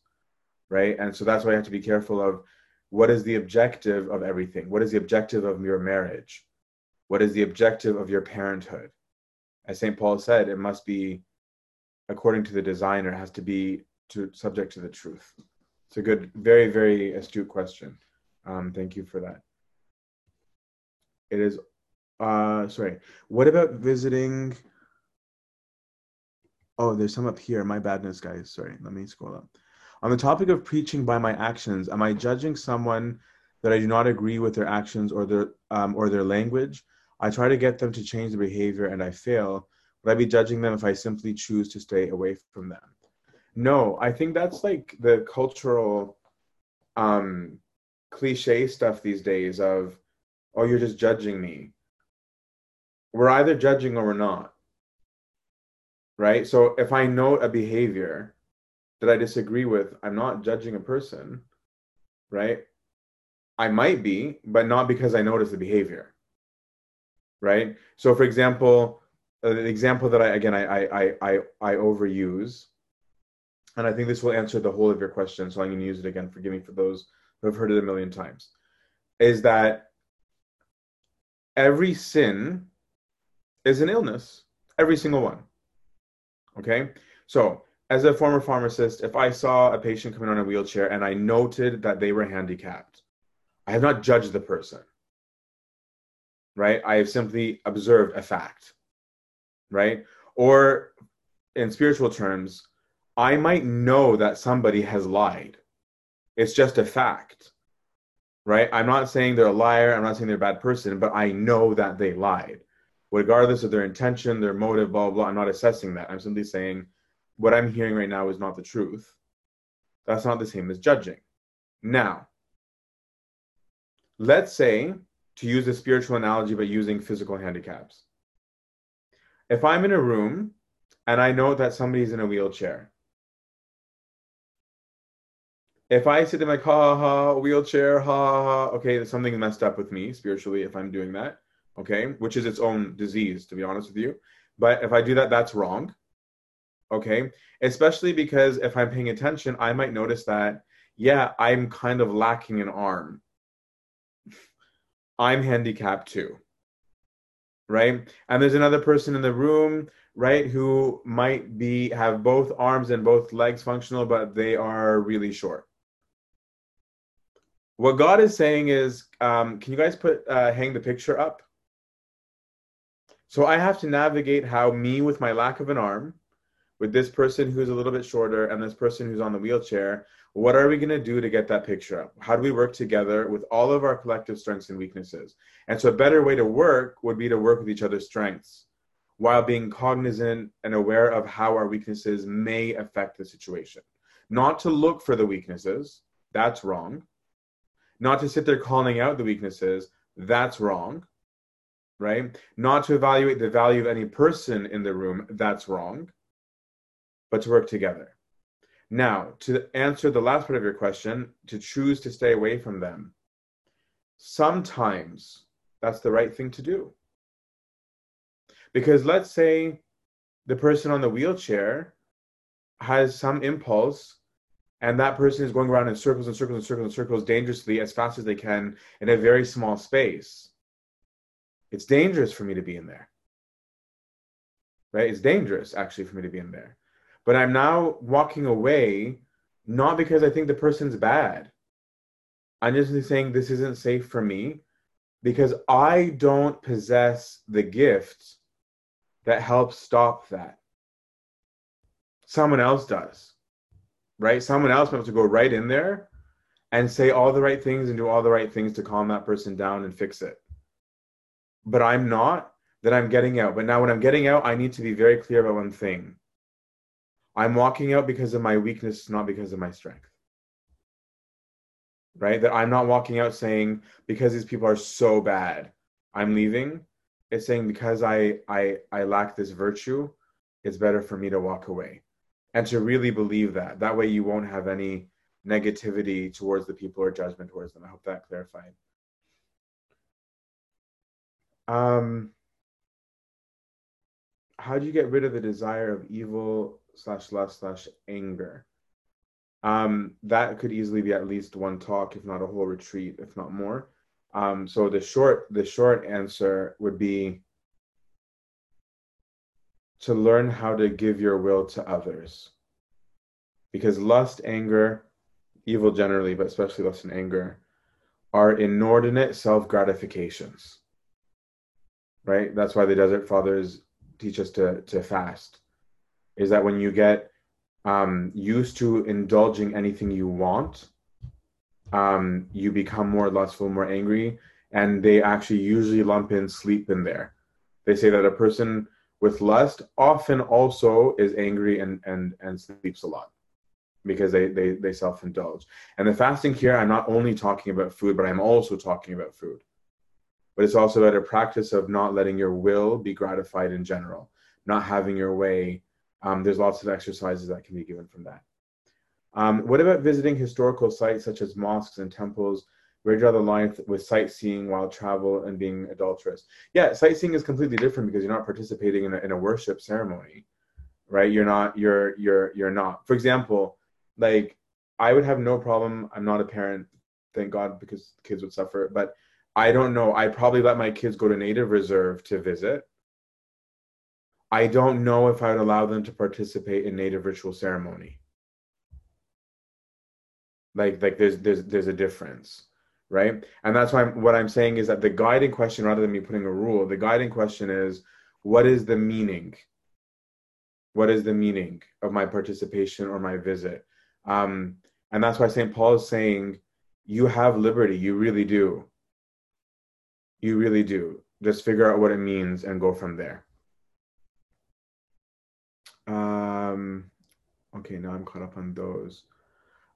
A: right? And so that's why you have to be careful of what is the objective of everything? What is the objective of your marriage? What is the objective of your parenthood? As St. Paul said, it must be according to the designer, it has to be to subject to the truth. It's a good, very, very astute question. Um, thank you for that. It is, uh, sorry. What about visiting? Oh, there's some up here. My badness, guys. Sorry. Let me scroll up. On the topic of preaching by my actions, am I judging someone that I do not agree with their actions or their um, or their language? I try to get them to change their behavior and I fail. Would I be judging them if I simply choose to stay away from them? No, I think that's like the cultural um, cliche stuff these days of, oh, you're just judging me. We're either judging or we're not. Right? So if I note a behavior that I disagree with, I'm not judging a person, right? I might be, but not because I notice the behavior, right? So, for example, uh, the example that I again I I I I overuse, and I think this will answer the whole of your question. So I'm going to use it again. Forgive me for those who have heard it a million times. Is that every sin is an illness, every single one. Okay, so as a former pharmacist, if I saw a patient coming on a wheelchair and I noted that they were handicapped, I have not judged the person. Right? I have simply observed a fact. Right? Or in spiritual terms, I might know that somebody has lied. It's just a fact, right? I'm not saying they're a liar. I'm not saying they're a bad person, but I know that they lied. Regardless of their intention, their motive, blah, blah, I'm not assessing that. I'm simply saying what I'm hearing right now is not the truth. That's not the same as judging. Now, let's say, to use a spiritual analogy, but using physical handicaps. If I'm in a room and I know that somebody's in a wheelchair, if I sit in my ha ha wheelchair, ha ha, okay, there's something messed up with me spiritually if I'm doing that, okay, which is its own disease, to be honest with you. But if I do that, that's wrong, okay, especially because if I'm paying attention, I might notice that, yeah, I'm kind of lacking an arm. I'm handicapped too, right? And there's another person in the room right who might be have both arms and both legs functional but they are really short what God is saying is, um, can you guys put uh, hang the picture up? So I have to navigate how me with my lack of an arm, with this person who's a little bit shorter and this person who's on the wheelchair, what are we going to do to get that picture up? How do we work together with all of our collective strengths and weaknesses? And so a better way to work would be to work with each other's strengths while being cognizant and aware of how our weaknesses may affect the situation. Not to look for the weaknesses, that's wrong not to sit there calling out the weaknesses, that's wrong, right? Not to evaluate the value of any person in the room, that's wrong, but to work together. Now, to answer the last part of your question, to choose to stay away from them, sometimes that's the right thing to do. Because let's say the person on the wheelchair has some impulse and that person is going around in circles and circles and circles and circles dangerously as fast as they can in a very small space it's dangerous for me to be in there right it's dangerous actually for me to be in there but i'm now walking away not because i think the person's bad i'm just saying this isn't safe for me because i don't possess the gift that helps stop that someone else does right? Someone else might to go right in there and say all the right things and do all the right things to calm that person down and fix it. But I'm not, then I'm getting out. But now when I'm getting out, I need to be very clear about one thing. I'm walking out because of my weakness, not because of my strength. Right? That I'm not walking out saying because these people are so bad, I'm leaving. It's saying because I I I lack this virtue, it's better for me to walk away and to really believe that. That way, you won't have any negativity towards the people or judgment towards them. I hope that clarified. Um, how do you get rid of the desire of evil slash lust slash anger? Um, that could easily be at least one talk, if not a whole retreat, if not more. Um, so the short the short answer would be to learn how to give your will to others. Because lust, anger, evil generally, but especially lust and anger, are inordinate self gratifications. Right? That's why the Desert Fathers teach us to, to fast. Is that when you get um, used to indulging anything you want, um, you become more lustful, more angry, and they actually usually lump in sleep in there. They say that a person with lust often also is angry and and and sleeps a lot because they they, they self-indulge and the fasting here i'm not only talking about food but i'm also talking about food but it's also about a practice of not letting your will be gratified in general not having your way um, there's lots of exercises that can be given from that um, what about visiting historical sites such as mosques and temples where you draw the line with sightseeing while travel and being adulterous? Yeah, sightseeing is completely different because you're not participating in a, in a worship ceremony, right? You're not. You're you're you're not. For example, like I would have no problem. I'm not a parent, thank God, because kids would suffer. But I don't know. I probably let my kids go to native reserve to visit. I don't know if I would allow them to participate in native ritual ceremony. Like like there's there's there's a difference right? And that's why I'm, what I'm saying is that the guiding question, rather than me putting a rule, the guiding question is what is the meaning? What is the meaning of my participation or my visit? Um, and that's why St. Paul is saying, you have liberty. You really do. You really do. Just figure out what it means and go from there. Um, okay, now I'm caught up on those.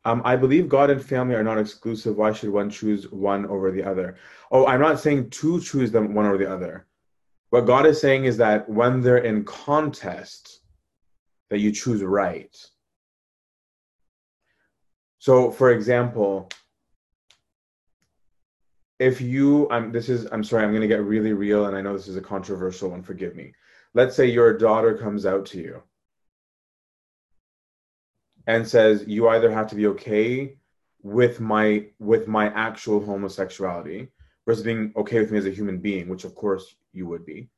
A: Um, I believe God and family are not exclusive. Why should one choose one over the other? Oh, I'm not saying to choose them one over the other. What God is saying is that when they're in contest, that you choose right. So, for example, if you, I'm this is, I'm sorry, I'm going to get really real, and I know this is a controversial one. Forgive me. Let's say your daughter comes out to you and says you either have to be okay with my with my actual homosexuality versus being okay with me as a human being which of course you would be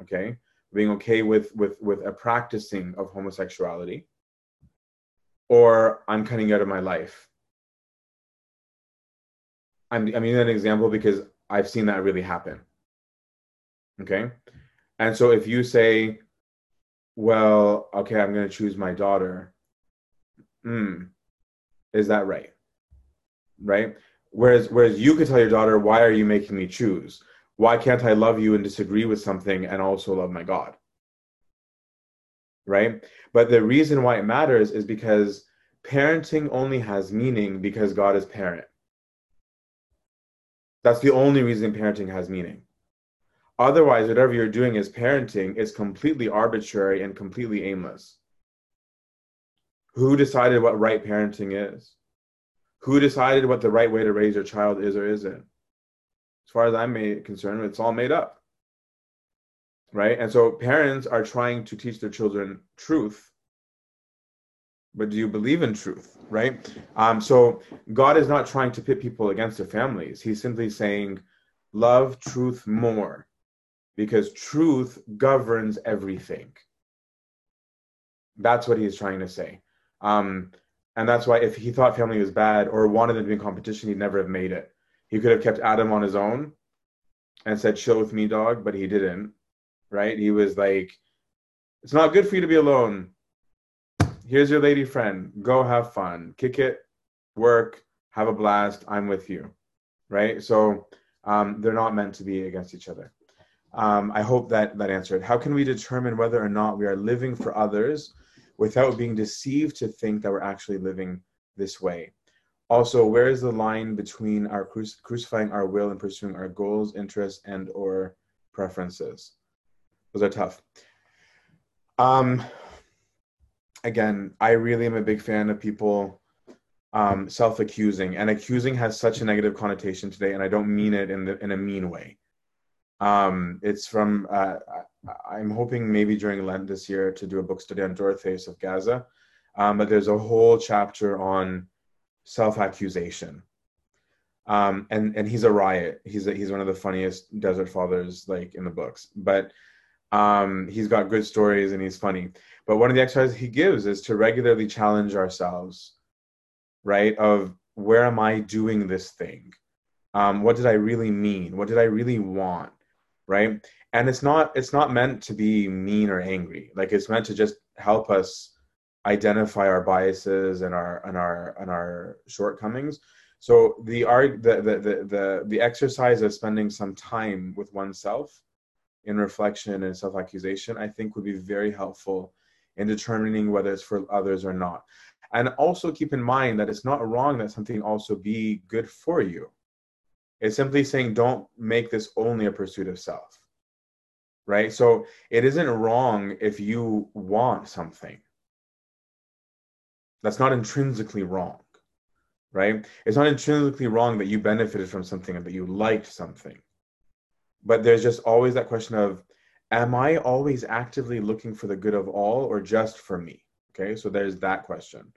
A: okay? Being okay with with with a practicing of homosexuality or i'm cutting out of my life. I'm i mean an example because i've seen that really happen okay? And so if you say well okay i'm going to choose my daughter mm, is that right? Right? Whereas, whereas you could tell your daughter, why are you making me choose? Why can't I love you and disagree with something and also love my God? Right? But the reason why it matters is because parenting only has meaning because God is parent. That's the only reason parenting has meaning. Otherwise, whatever you're doing as parenting is completely arbitrary and completely aimless. Who decided what right parenting is? Who decided what the right way to raise your child is or isn't? As far as I'm concerned, it's all made up. Right? And so parents are trying to teach their children truth. But do you believe in truth? Right? Um, so God is not trying to pit people against their families. He's simply saying, love truth more because truth governs everything. That's what he's trying to say. Um, and that's why if he thought family was bad or wanted them to be in competition, he'd never have made it. He could have kept Adam on his own and said, chill with me, dog, but he didn't. Right? He was like, it's not good for you to be alone. Here's your lady friend. Go have fun. Kick it, work, have a blast. I'm with you. Right? So um, they're not meant to be against each other. Um, I hope that that answered. How can we determine whether or not we are living for others without being deceived to think that we're actually living this way. Also, where is the line between our cruci- crucifying our will and pursuing our goals, interests, and or preferences? Those are tough. Um, again, I really am a big fan of people um, self-accusing, and accusing has such a negative connotation today, and I don't mean it in the, in a mean way. Um, it's from uh, I'm hoping maybe during Lent this year to do a book study on Dorotheus of Gaza, um, but there's a whole chapter on self-accusation. Um, and and he's a riot. He's a, he's one of the funniest desert fathers like in the books. But um, he's got good stories and he's funny. But one of the exercises he gives is to regularly challenge ourselves, right? Of where am I doing this thing? Um, what did I really mean? What did I really want? Right? and it's not it's not meant to be mean or angry. Like it's meant to just help us identify our biases and our and our and our shortcomings. So the art the, the the the the exercise of spending some time with oneself in reflection and self-accusation i think would be very helpful in determining whether it's for others or not. And also keep in mind that it's not wrong that something also be good for you it's simply saying don't make this only a pursuit of self right? So it isn't wrong if you want something. That's not intrinsically wrong, right? It's not intrinsically wrong that you benefited from something and that you liked something. But there's just always that question of, am I always actively looking for the good of all or just for me? Okay, so there's that question.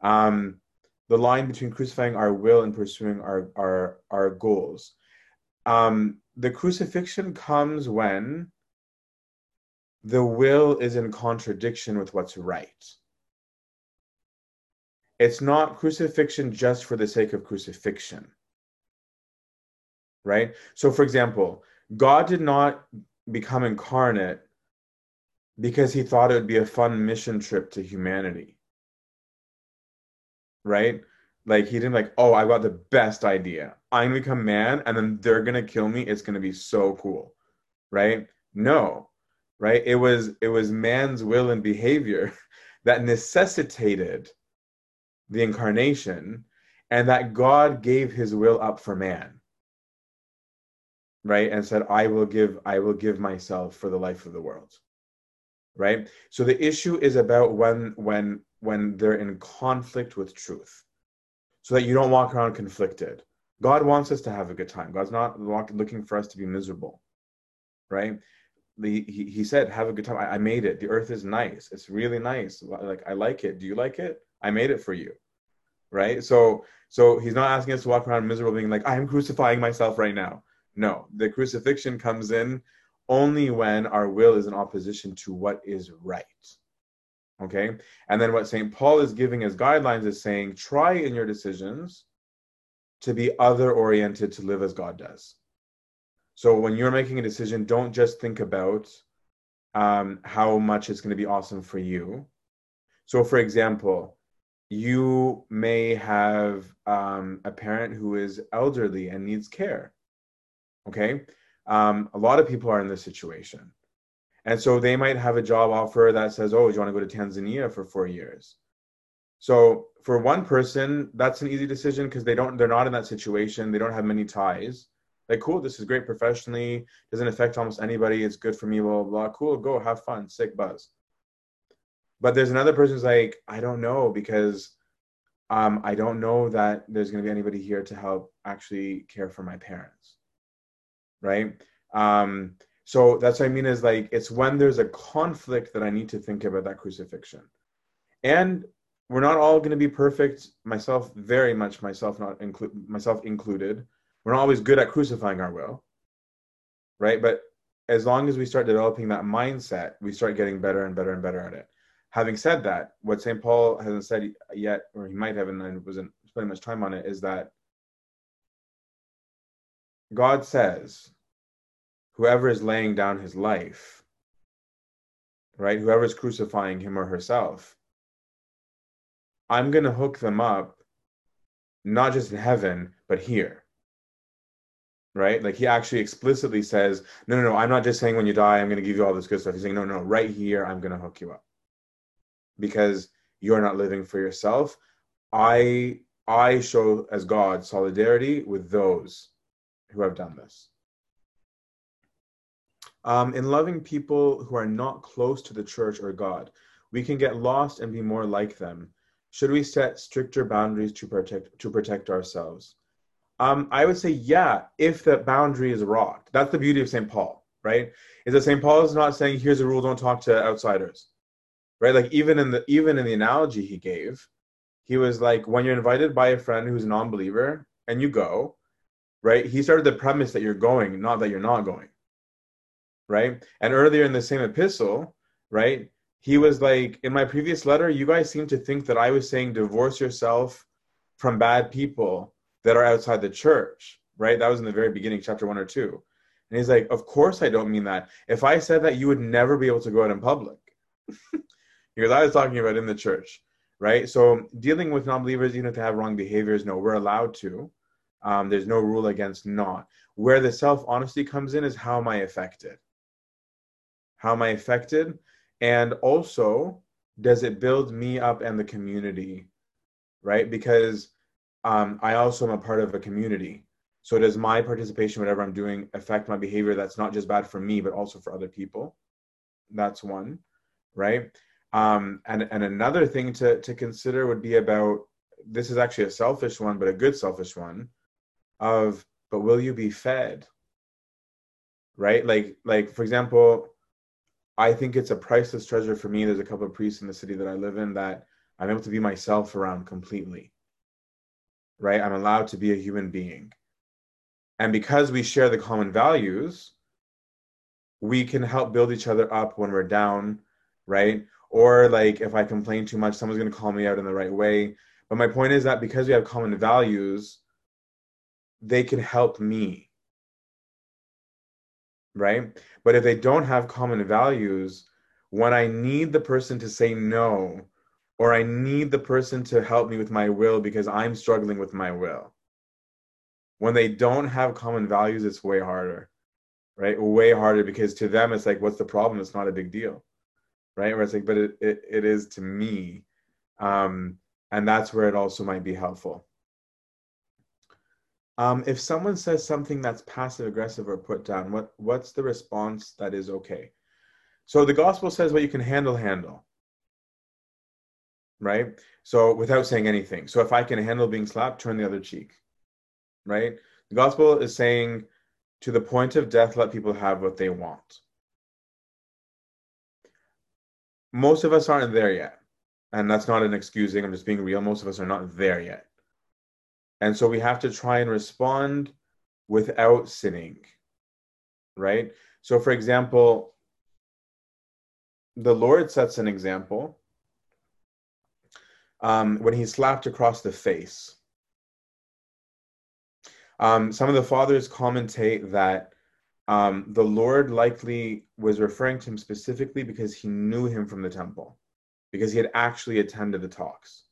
A: Um, the line between crucifying our will and pursuing our our our goals. Um, the crucifixion comes when the will is in contradiction with what's right. It's not crucifixion just for the sake of crucifixion. Right? So, for example, God did not become incarnate because he thought it would be a fun mission trip to humanity. Right? Like he didn't like, oh, I got the best idea. I'm gonna become man and then they're gonna kill me. It's gonna be so cool. Right? No. Right? It was it was man's will and behavior that necessitated the incarnation and that God gave his will up for man. Right? And said, I will give, I will give myself for the life of the world. Right? So the issue is about when when when they're in conflict with truth. So that you don't walk around conflicted. God wants us to have a good time. God's not looking for us to be miserable. Right? The, he, he said, have a good time. I, I made it. The earth is nice. It's really nice. Like I like it. Do you like it? I made it for you right? So so he's not asking us to walk around miserable, being like, I am crucifying myself right now. No, the crucifixion comes in only when our will is in opposition to what is right. Okay? And then what St. Paul is giving as guidelines is saying, try in your decisions to be other oriented to live as God does. So when you're making a decision, don't just think about um, how much it's going to be awesome for you. So, for example, you may have um, a parent who is elderly and needs care. Okay. Um, a lot of people are in this situation. And so they might have a job offer that says, oh, do you want to go to Tanzania for four years? So for one person, that's an easy decision because they don't, they're not in that situation. They don't have many ties. Like, cool, this is great professionally, doesn't affect almost anybody. It's good for me, blah, blah, blah. Cool, go have fun, sick buzz. But there's another person who's like, I don't know because um, I don't know that there's going to be anybody here to help actually care for my parents. Right. Um, so that's what I mean is like, it's when there's a conflict that I need to think about that crucifixion. And we're not all going to be perfect, myself, very much myself, not include myself included. We're not always good at crucifying our will. Right. But as long as we start developing that mindset, we start getting better and better and better at it having said that, what St. Paul hasn't said yet, or he might have, and wasn't spending much time on it, is that God says, whoever is laying down his life, right, whoever is crucifying him or herself, I'm going to hook them up, not just in heaven, but here. Right? Like he actually explicitly says, no, no, no, I'm not just saying when you die, I'm going to give you all this good stuff. He's saying, no, no, right here, I'm going to hook you up because you're not living for yourself. I I show as God solidarity with those who have done this. Um, in loving people who are not close to the church or God, we can get lost and be more like them. Should we set stricter boundaries to protect to protect ourselves? Um, I would say yeah, if the boundary is rocked. That's the beauty of St. Paul, right? Is that St. Paul is not saying here's a rule, don't talk to outsiders right? Like even in the even in the analogy he gave, he was like, when you're invited by a friend who's a non-believer and you go, right? He started the premise that you're going, not that you're not going, right? And earlier in the same epistle, right? He was like, in my previous letter, you guys seem to think that I was saying divorce yourself from bad people that are outside the church, right? That was in the very beginning, chapter one or two. And he's like, Of course I don't mean that. If I said that, you would never be able to go out in public. because I was talking about in the church, right? So dealing with non-believers, even if they have wrong behaviors, no, we're allowed to. Um, there's no rule against not. Where the self-honesty comes in is how am I affected? How am I affected? And also, does it build me up and the community, right? Because um, I also am a part of a community. So does my participation, whatever I'm doing, affect my behavior that's not just bad for me, but also for other people? That's one, right? Um, and and another thing to to consider would be about this is actually a selfish one, but a good selfish one. Of but will you be fed? Right? Like like for example, I think it's a priceless treasure for me. There's a couple of priests in the city that I live in that I'm able to be myself around completely. Right? I'm allowed to be a human being. And because we share the common values, we can help build each other up when we're down, right? or like if I complain too much, someone's going to call me out in the right way. But my point is that because we have common values, they can help me. Right? But if they don't have common values, when I need the person to say no, or I need the person to help me with my will because I'm struggling with my will. When they don't have common values, it's way harder, right? Way harder because to them, it's like, what's the problem? It's not a big deal, right? Where it's like, but it, it, it is to me. Um, and that's where it also might be helpful. Um, if someone says something that's passive aggressive or put down, what what's the response that is okay? So the gospel says what you can handle, handle. Right? So without saying anything. So if I can handle being slapped, turn the other cheek. Right? The gospel is saying to the point of death, let people have what they want. Most of us aren't there yet. And that's not an excusing, I'm just being real. Most of us are not there yet. And so we have to try and respond without sinning. Right? So, for example, the Lord sets an example um, when he slapped across the face. Um, some of the fathers commentate that um, the Lord likely was referring to him specifically because he knew him from the temple, because he had actually attended the talks.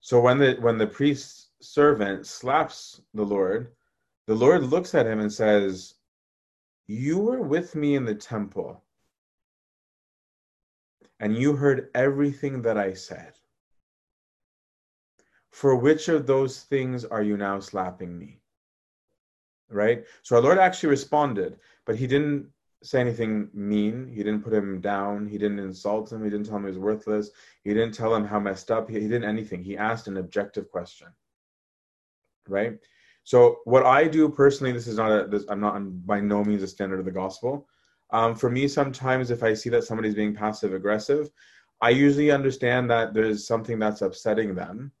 A: So when the when the priest's servant slaps the Lord, the Lord looks at him and says, "You were with me in the temple, and you heard everything that I said. For which of those things are you now slapping me? Right? So our Lord actually responded, but he didn't say anything mean. He didn't put him down. He didn't insult him. He didn't tell him he was worthless. He didn't tell him how messed up. He, he didn't anything. He asked an objective question. Right? So what I do personally, this is not a, this, I'm not I'm by no means a standard of the gospel. Um, for me, sometimes if I see that somebody's being passive aggressive, I usually understand that there's something that's upsetting them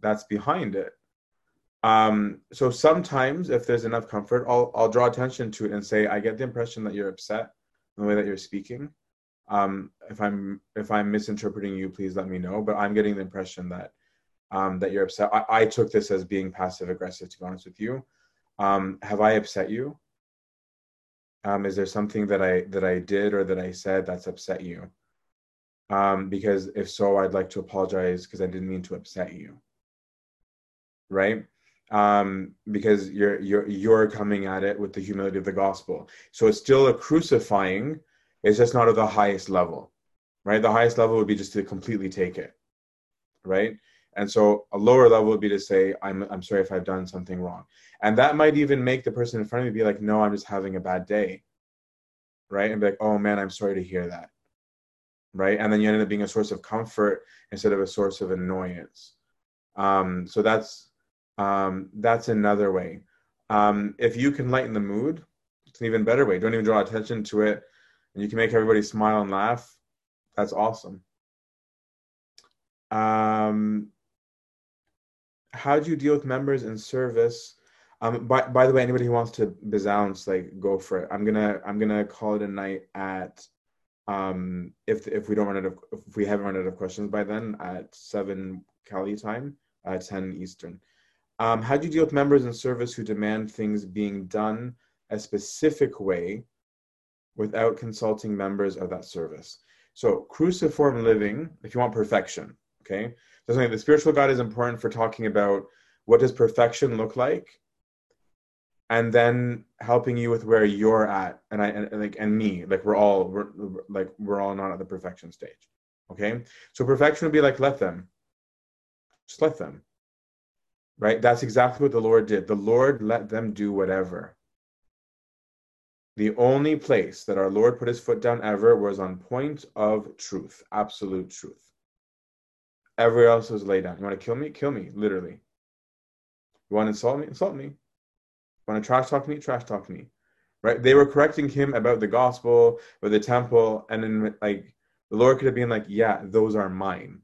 A: that's behind it. Um, so sometimes, if there's enough comfort, I'll, I'll draw attention to it and say, I get the impression that you're upset in the way that you're speaking. Um, if I'm if I'm misinterpreting you, please let me know. But I'm getting the impression that um, that you're upset. I, I took this as being passive aggressive. To be honest with you, um, have I upset you? Um, is there something that I that I did or that I said that's upset you? Um, because if so, I'd like to apologize because I didn't mean to upset you. Right? Um, because you're you're you're coming at it with the humility of the gospel. So it's still a crucifying. It's just not at the highest level, right? The highest level would be just to completely take it, right? And so a lower level would be to say, I'm, I'm sorry if I've done something wrong. And that might even make the person in front of me be like, no, I'm just having a bad day. Right. And be like, oh man, I'm sorry to hear that. Right. And then you end up being a source of comfort instead of a source of annoyance. Um, so that's um, that's another way. Um, if you can lighten the mood, it's an even better way. Don't even draw attention to it. And you can make everybody smile and laugh. That's awesome. Um, how do you deal with members in service? Um, by, by the way, anybody who wants to bezounce, like go for it. I'm gonna I'm gonna call it a night at um if if we don't run out of if we haven't run out of questions by then at seven Cali time, at 10 Eastern. Um, how do you deal with members in service who demand things being done a specific way without consulting members of that service? So cruciform living, if you want perfection, okay, the spiritual guide is important for talking about what does perfection look like, and then helping you with where you're at, and I and, like and me, like we're all we're like we're all not at the perfection stage. Okay, so perfection would be like let them, just let them. Right? That's exactly what the Lord did. The Lord let them do whatever. The only place that our Lord put his foot down ever was on point of truth, absolute truth. Everywhere else was laid down. You want to kill me? Kill me, literally. You want to insult me? Insult me. You want to trash talk me? Trash talk me. Right? They were correcting him about the gospel or the temple, and then like the Lord could have been like, "Yeah, those are mine."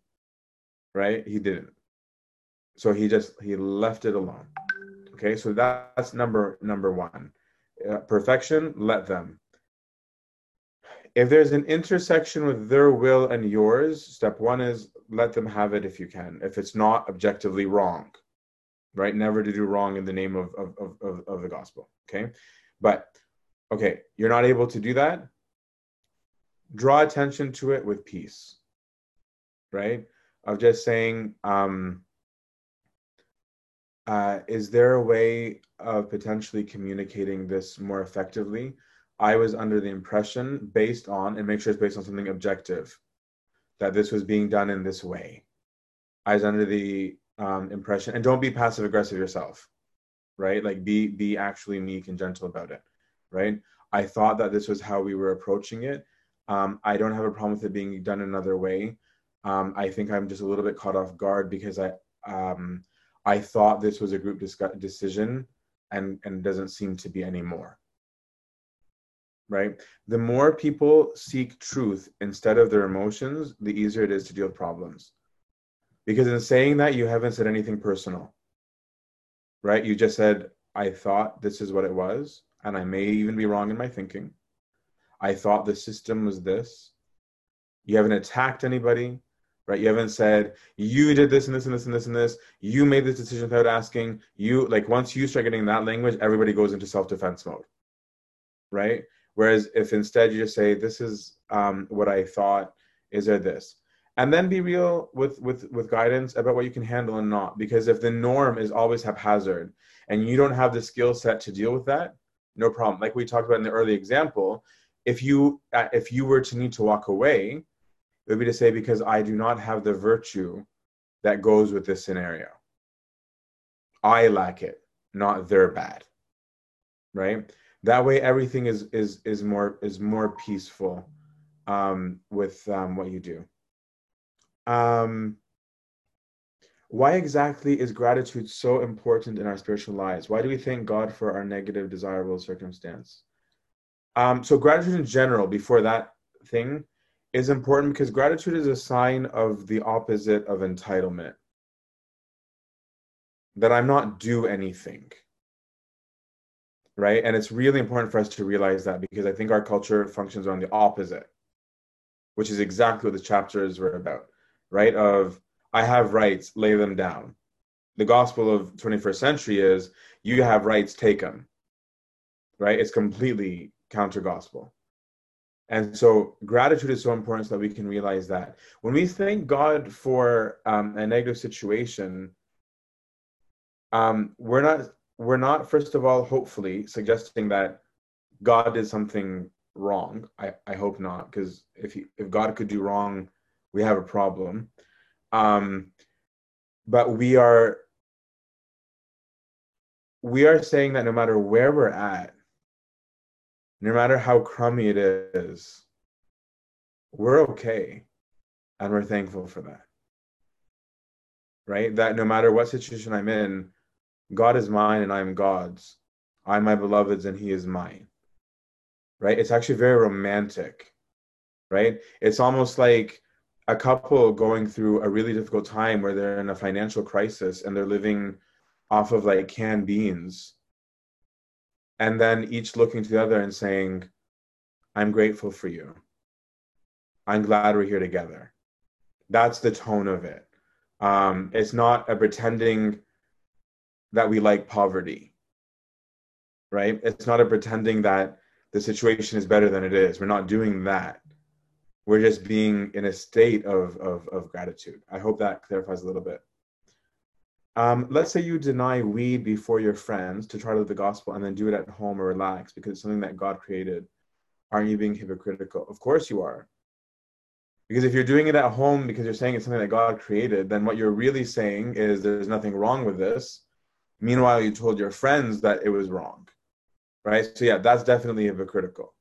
A: Right? He didn't. So he just he left it alone. Okay, so that's number number one. Uh, perfection, let them if there's an intersection with their will and yours, step one is let them have it if you can, if it's not objectively wrong, right? Never to do wrong in the name of, of, of, of the gospel, okay? But, okay, you're not able to do that, draw attention to it with peace, right? Of just saying, um, uh, is there a way of potentially communicating this more effectively? I was under the impression, based on, and make sure it's based on something objective, that this was being done in this way. I was under the um, impression, and don't be passive aggressive yourself, right? Like be be actually meek and gentle about it, right? I thought that this was how we were approaching it. Um, I don't have a problem with it being done another way. Um, I think I'm just a little bit caught off guard because I um, I thought this was a group discuss- decision, and and doesn't seem to be anymore. Right. The more people seek truth instead of their emotions, the easier it is to deal with problems. Because in saying that, you haven't said anything personal. Right. You just said, "I thought this is what it was." and I may even be wrong in my thinking. I thought the system was this. You haven't attacked anybody, right? You haven't said, you did this and this and this and this and this. You made this decision without asking. You, like, once you start getting that language, everybody goes into self defense mode, right? Whereas if instead you just say, this is um, what I thought, is there this? And then be real with, with, with guidance about what you can handle and not. Because if the norm is always haphazard and you don't have the skill set to deal with that, no problem. Like we talked about in the early example, if you uh, if you were to need to walk away, it would be to say because I do not have the virtue that goes with this scenario. I lack it, not they're bad. Right? That way everything is is is more is more peaceful um, with um, what you do. Um, why exactly is gratitude so important in our spiritual lives? Why do we thank God for our negative, desirable circumstance? Um, so, gratitude in general, before that thing, is important because gratitude is a sign of the opposite of entitlement. That I'm not due anything. Right? And it's really important for us to realize that because I think our culture functions on the opposite, which is exactly what the chapters were about, right? Of I have rights, lay them down. The gospel of 21st century is you have rights, take them. Right? It's completely counter gospel. And so gratitude is so important so that we can realize that. When we thank God for um, a negative situation, um, we're not we're not first of all hopefully suggesting that God did something wrong. I, I hope not, because if he, if God could do wrong, we have a problem. Um, but we are we are saying that no matter where we're at, no matter how crummy it is, we're okay. And we're thankful for that. Right? That no matter what situation I'm in, God is mine and I am God's. I'm my beloved's and he is mine. Right? It's actually very romantic. Right? It's almost like a couple going through a really difficult time where they're in a financial crisis and they're living off of like canned beans and then each looking to the other and saying i'm grateful for you i'm glad we're here together that's the tone of it um, it's not a pretending that we like poverty right it's not a pretending that the situation is better than it is we're not doing that we're just being in a state of, of, of gratitude. I hope that clarifies a little bit. Um, let's say you deny weed before your friends to try to live the gospel and then do it at home or relax because it's something that God created. Aren't you being hypocritical? Of course you are. Because if you're doing it at home because you're saying it's something that God created, then what you're really saying is there's nothing wrong with this. Meanwhile, you told your friends that it was wrong. Right? So, yeah, that's definitely hypocritical.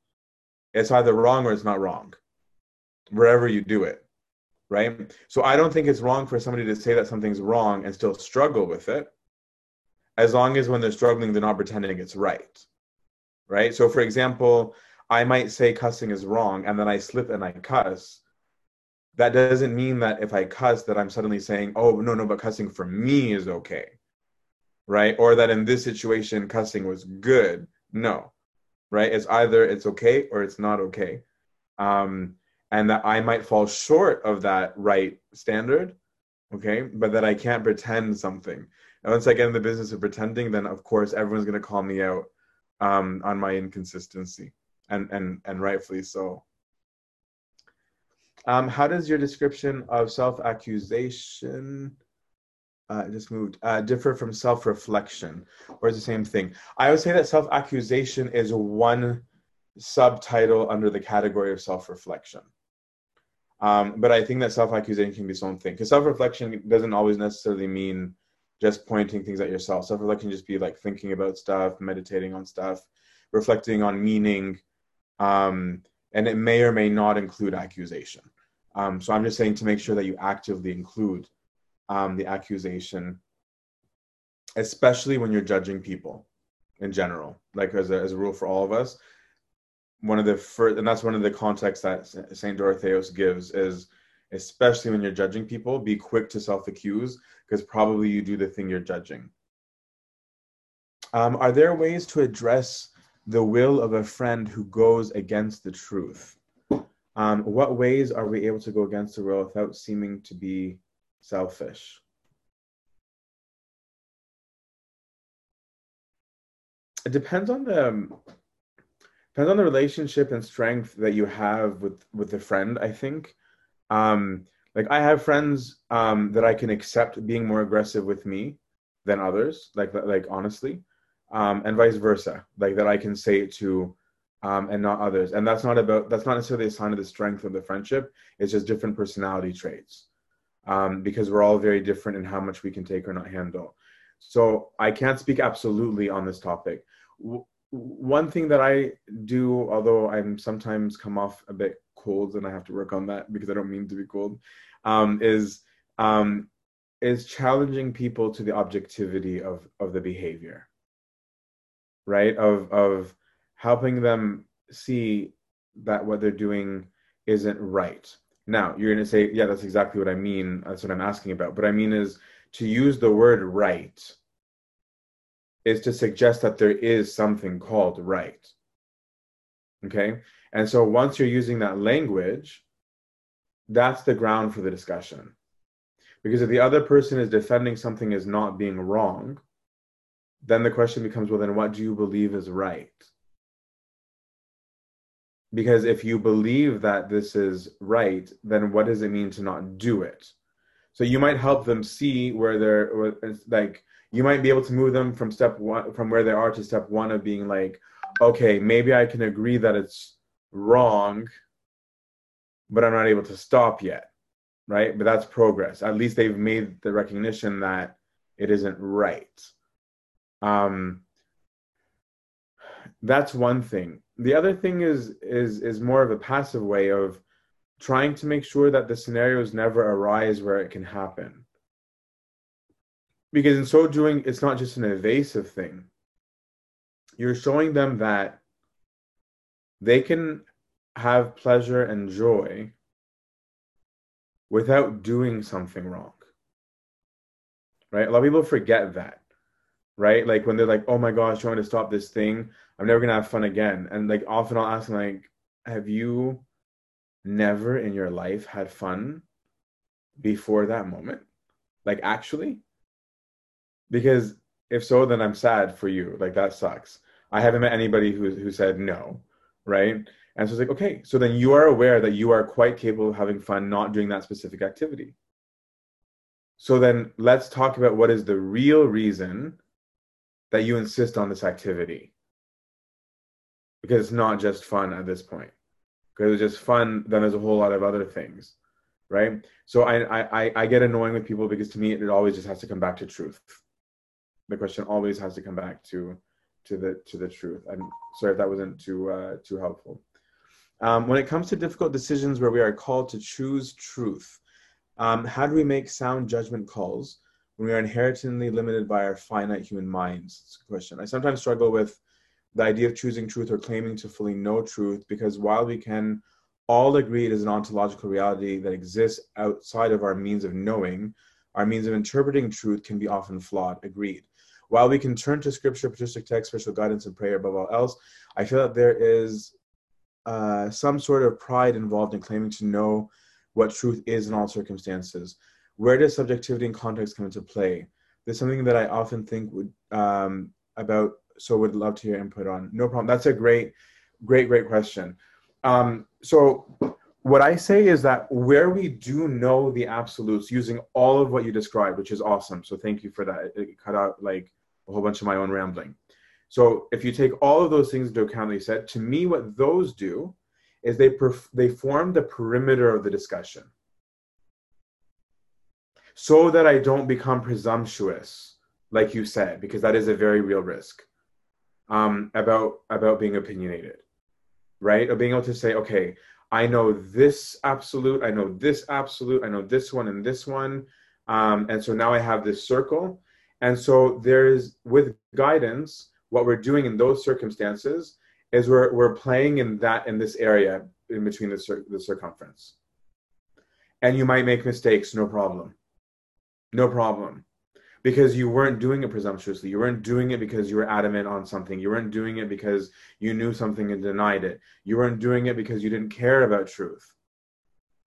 A: It's either wrong or it's not wrong wherever you do it right so i don't think it's wrong for somebody to say that something's wrong and still struggle with it as long as when they're struggling they're not pretending it's right right so for example i might say cussing is wrong and then i slip and i cuss that doesn't mean that if i cuss that i'm suddenly saying oh no no but cussing for me is okay right? Or that in this situation cussing was good. No right? It's either it's okay or it's not okay. Um and that I might fall short of that right standard, okay, but that I can't pretend something. And once I get in the business of pretending, then of course everyone's to call me out um, on my inconsistency, and and and rightfully so. Um, how does your description of self-accusation uh, just moved uh, differ from self-reflection, or is the same thing? I would say that self-accusation is one subtitle under the category of self-reflection. Um, but I think that self-accusation can be its own thing because self-reflection doesn't always necessarily mean just pointing things at yourself. Self-reflection can just be like thinking about stuff, meditating on stuff, reflecting on meaning, um, and it may or may not include accusation. Um, so I'm just saying to make sure that you actively include um, the accusation, especially when you're judging people in general, like as a, as a rule for all of us. One of the first, and that's one of the contexts that St. Dorotheos gives is especially when you're judging people, be quick to self accuse because probably you do the thing you're judging. Um, are there ways to address the will of a friend who goes against the truth? Um, what ways are we able to go against the will without seeming to be selfish? It depends on the depends on the relationship and strength that you have with with the friend. I think, um, like I have friends um, that I can accept being more aggressive with me than others. Like like honestly, um, and vice versa. Like that I can say it to um, and not others. And that's not about that's not necessarily a sign of the strength of the friendship. It's just different personality traits um, because we're all very different in how much we can take or not handle. So I can't speak absolutely on this topic. W- one thing that I do, although I'm sometimes come off a bit cold, and I have to work on that because I don't mean to be cold, um, is um, is challenging people to the objectivity of of the behavior, right? Of of helping them see that what they're doing isn't right. Now, you're going to say, yeah, that's exactly what I mean. That's what I'm asking about. But I mean is to use the word right is to suggest that there is something called right. Okay? And so once you're using that language, that's the ground for the discussion. Because if the other person is defending something as not being wrong, then the question becomes well, then what do you believe is right? Because if you believe that this is right, then what does it mean to not do it? So you might help them see where they're like you might be able to move them from step one from where they are to step one of being like, okay, maybe I can agree that it's wrong, but I'm not able to stop yet. Right? But that's progress. At least they've made the recognition that it isn't right. Um, that's one thing. The other thing is is is more of a passive way of trying to make sure that the scenarios never arise where it can happen. Because in so doing it's not just an evasive thing. You're showing them that they can have pleasure and joy without doing something wrong. Right? A lot of people forget that right like when they're like oh my gosh trying to stop this thing I'm never gonna have fun again. And like often I'll ask them like, have you never in your life had fun before that moment? Like actually? Because if so, then I'm sad for you. Like that sucks. I haven't met anybody who who said no, right? And so it's like, okay, so then you are aware that you are quite capable of having fun not doing that specific activity. So then let's talk about what is the real reason that you insist on this activity because it's not just fun at this point. Because it's just fun, then there's a whole lot of other things, right? So I I I get annoying with people because to me it always just has to come back to truth. The question always has to come back to to the to the truth. I'm sorry if that wasn't too uh, too helpful. Um, when it comes to difficult decisions where we are called to choose truth, um, how do we make sound judgment calls when we are inherently limited by our finite human minds? It's a question. I sometimes struggle with the idea of choosing truth or claiming to fully know truth, because while we can all agree it is an ontological reality that exists outside of our means of knowing, our means of interpreting truth can be often flawed. Agreed. While we can turn to scripture, patristic text, spiritual guidance, and prayer above all else, I feel that there is uh, some sort of pride involved in claiming to know what truth is in all circumstances. Where does subjectivity and context come into play? There's something that I often think would um, about so would love to hear input on. No problem. That's a great, great, great question. Um, so what I say is that where we do know the absolutes using all of what you described, which is awesome. So thank you for that. It cut out like a whole bunch of my own rambling. So if you take all of those things into account that you said, to me, what those do is they perf- they form the perimeter of the discussion, so that I don't become presumptuous, like you said, because that is a very real risk um, about about being opinionated, right? Of being able to say, okay, I know this absolute, I know this absolute, I know this one and this one, um, and so now I have this circle, and so there's with guidance what we're doing in those circumstances is we're, we're playing in that in this area in between the, cir- the circumference. And you might make mistakes no problem no problem because you weren't doing it presumptuously you weren't doing it because you were adamant on something you weren't doing it because you knew something and denied it you weren't doing it because you didn't care about truth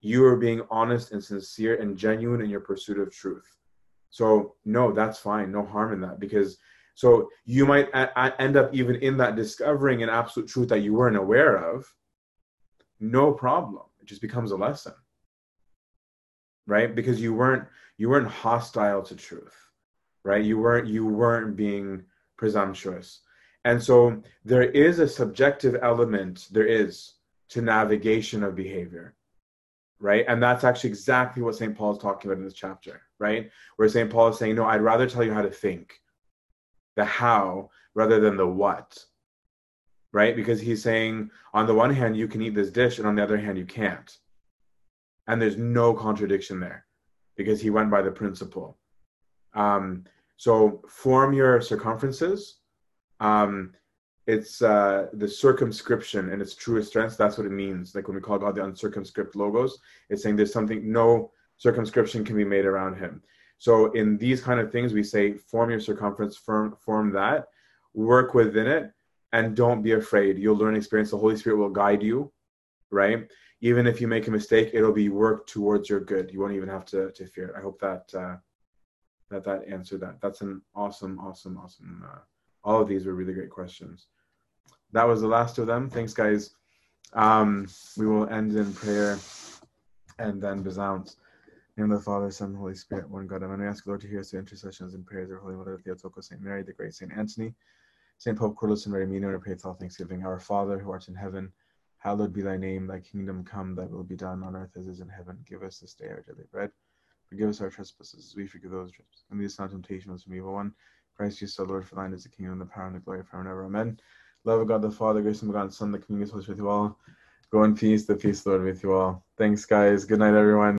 A: you were being honest and sincere and genuine in your pursuit of truth so no that's fine no harm in that because so you might a- end up even in that discovering an absolute truth that you weren't aware of. No problem. It just becomes a lesson. Right? Because you weren't you weren't hostile to truth. Right? You weren't you weren't being presumptuous. And so there is a subjective element, there is to navigation of behavior. Right? And that's actually exactly what St. Paul is talking about in this chapter, right? Where St. Paul is saying, No, I'd rather tell you how to think the how rather than the what right because he's saying on the one hand you can eat this dish and on the other hand you can't and there's no contradiction there because he went by the principle. Um, so form your circumferences. Um, it's uh, the circumscription and its truest strength that's what it means. Like when we call god the uncircumscript logos it's saying there's something no circumscription can be made around him. So in these kind of things, we say form your circumference, form, form that, work within it, and don't be afraid. You'll learn experience. The Holy Spirit will guide you, right? Even if you make a mistake, it'll be work towards your good. You won't even have to, to fear it. I hope that uh, that that answered that. That's an awesome, awesome, awesome. Uh, all of these were really great questions. That was the last of them. Thanks, guys. Um, we will end in prayer and then besounds name of the Father, Son, Holy Spirit, one God. Amen. We ask Lord to hear us through intercessions and prayers of Holy Mother Theotokos, Saint Mary, the great Saint Anthony, Saint Pope Kyrillos, and Mar Mina, and pray with all thanksgiving. Our Father, who art in heaven, hallowed be thy name. Thy kingdom come, thy will be done on earth as is in heaven. Give us this day our daily bread. Forgive us our trespasses, as we forgive those trespasses. And lead us not temptation, but from evil one. Christ Jesus, our Lord, for thine is the kingdom, and the power, and the glory, forever and ever. Amen. Love of God the Father, grace of God the Son, the communion of with you all. Go in peace. The peace, of the Lord, with you all. Thanks, guys. Good night, everyone.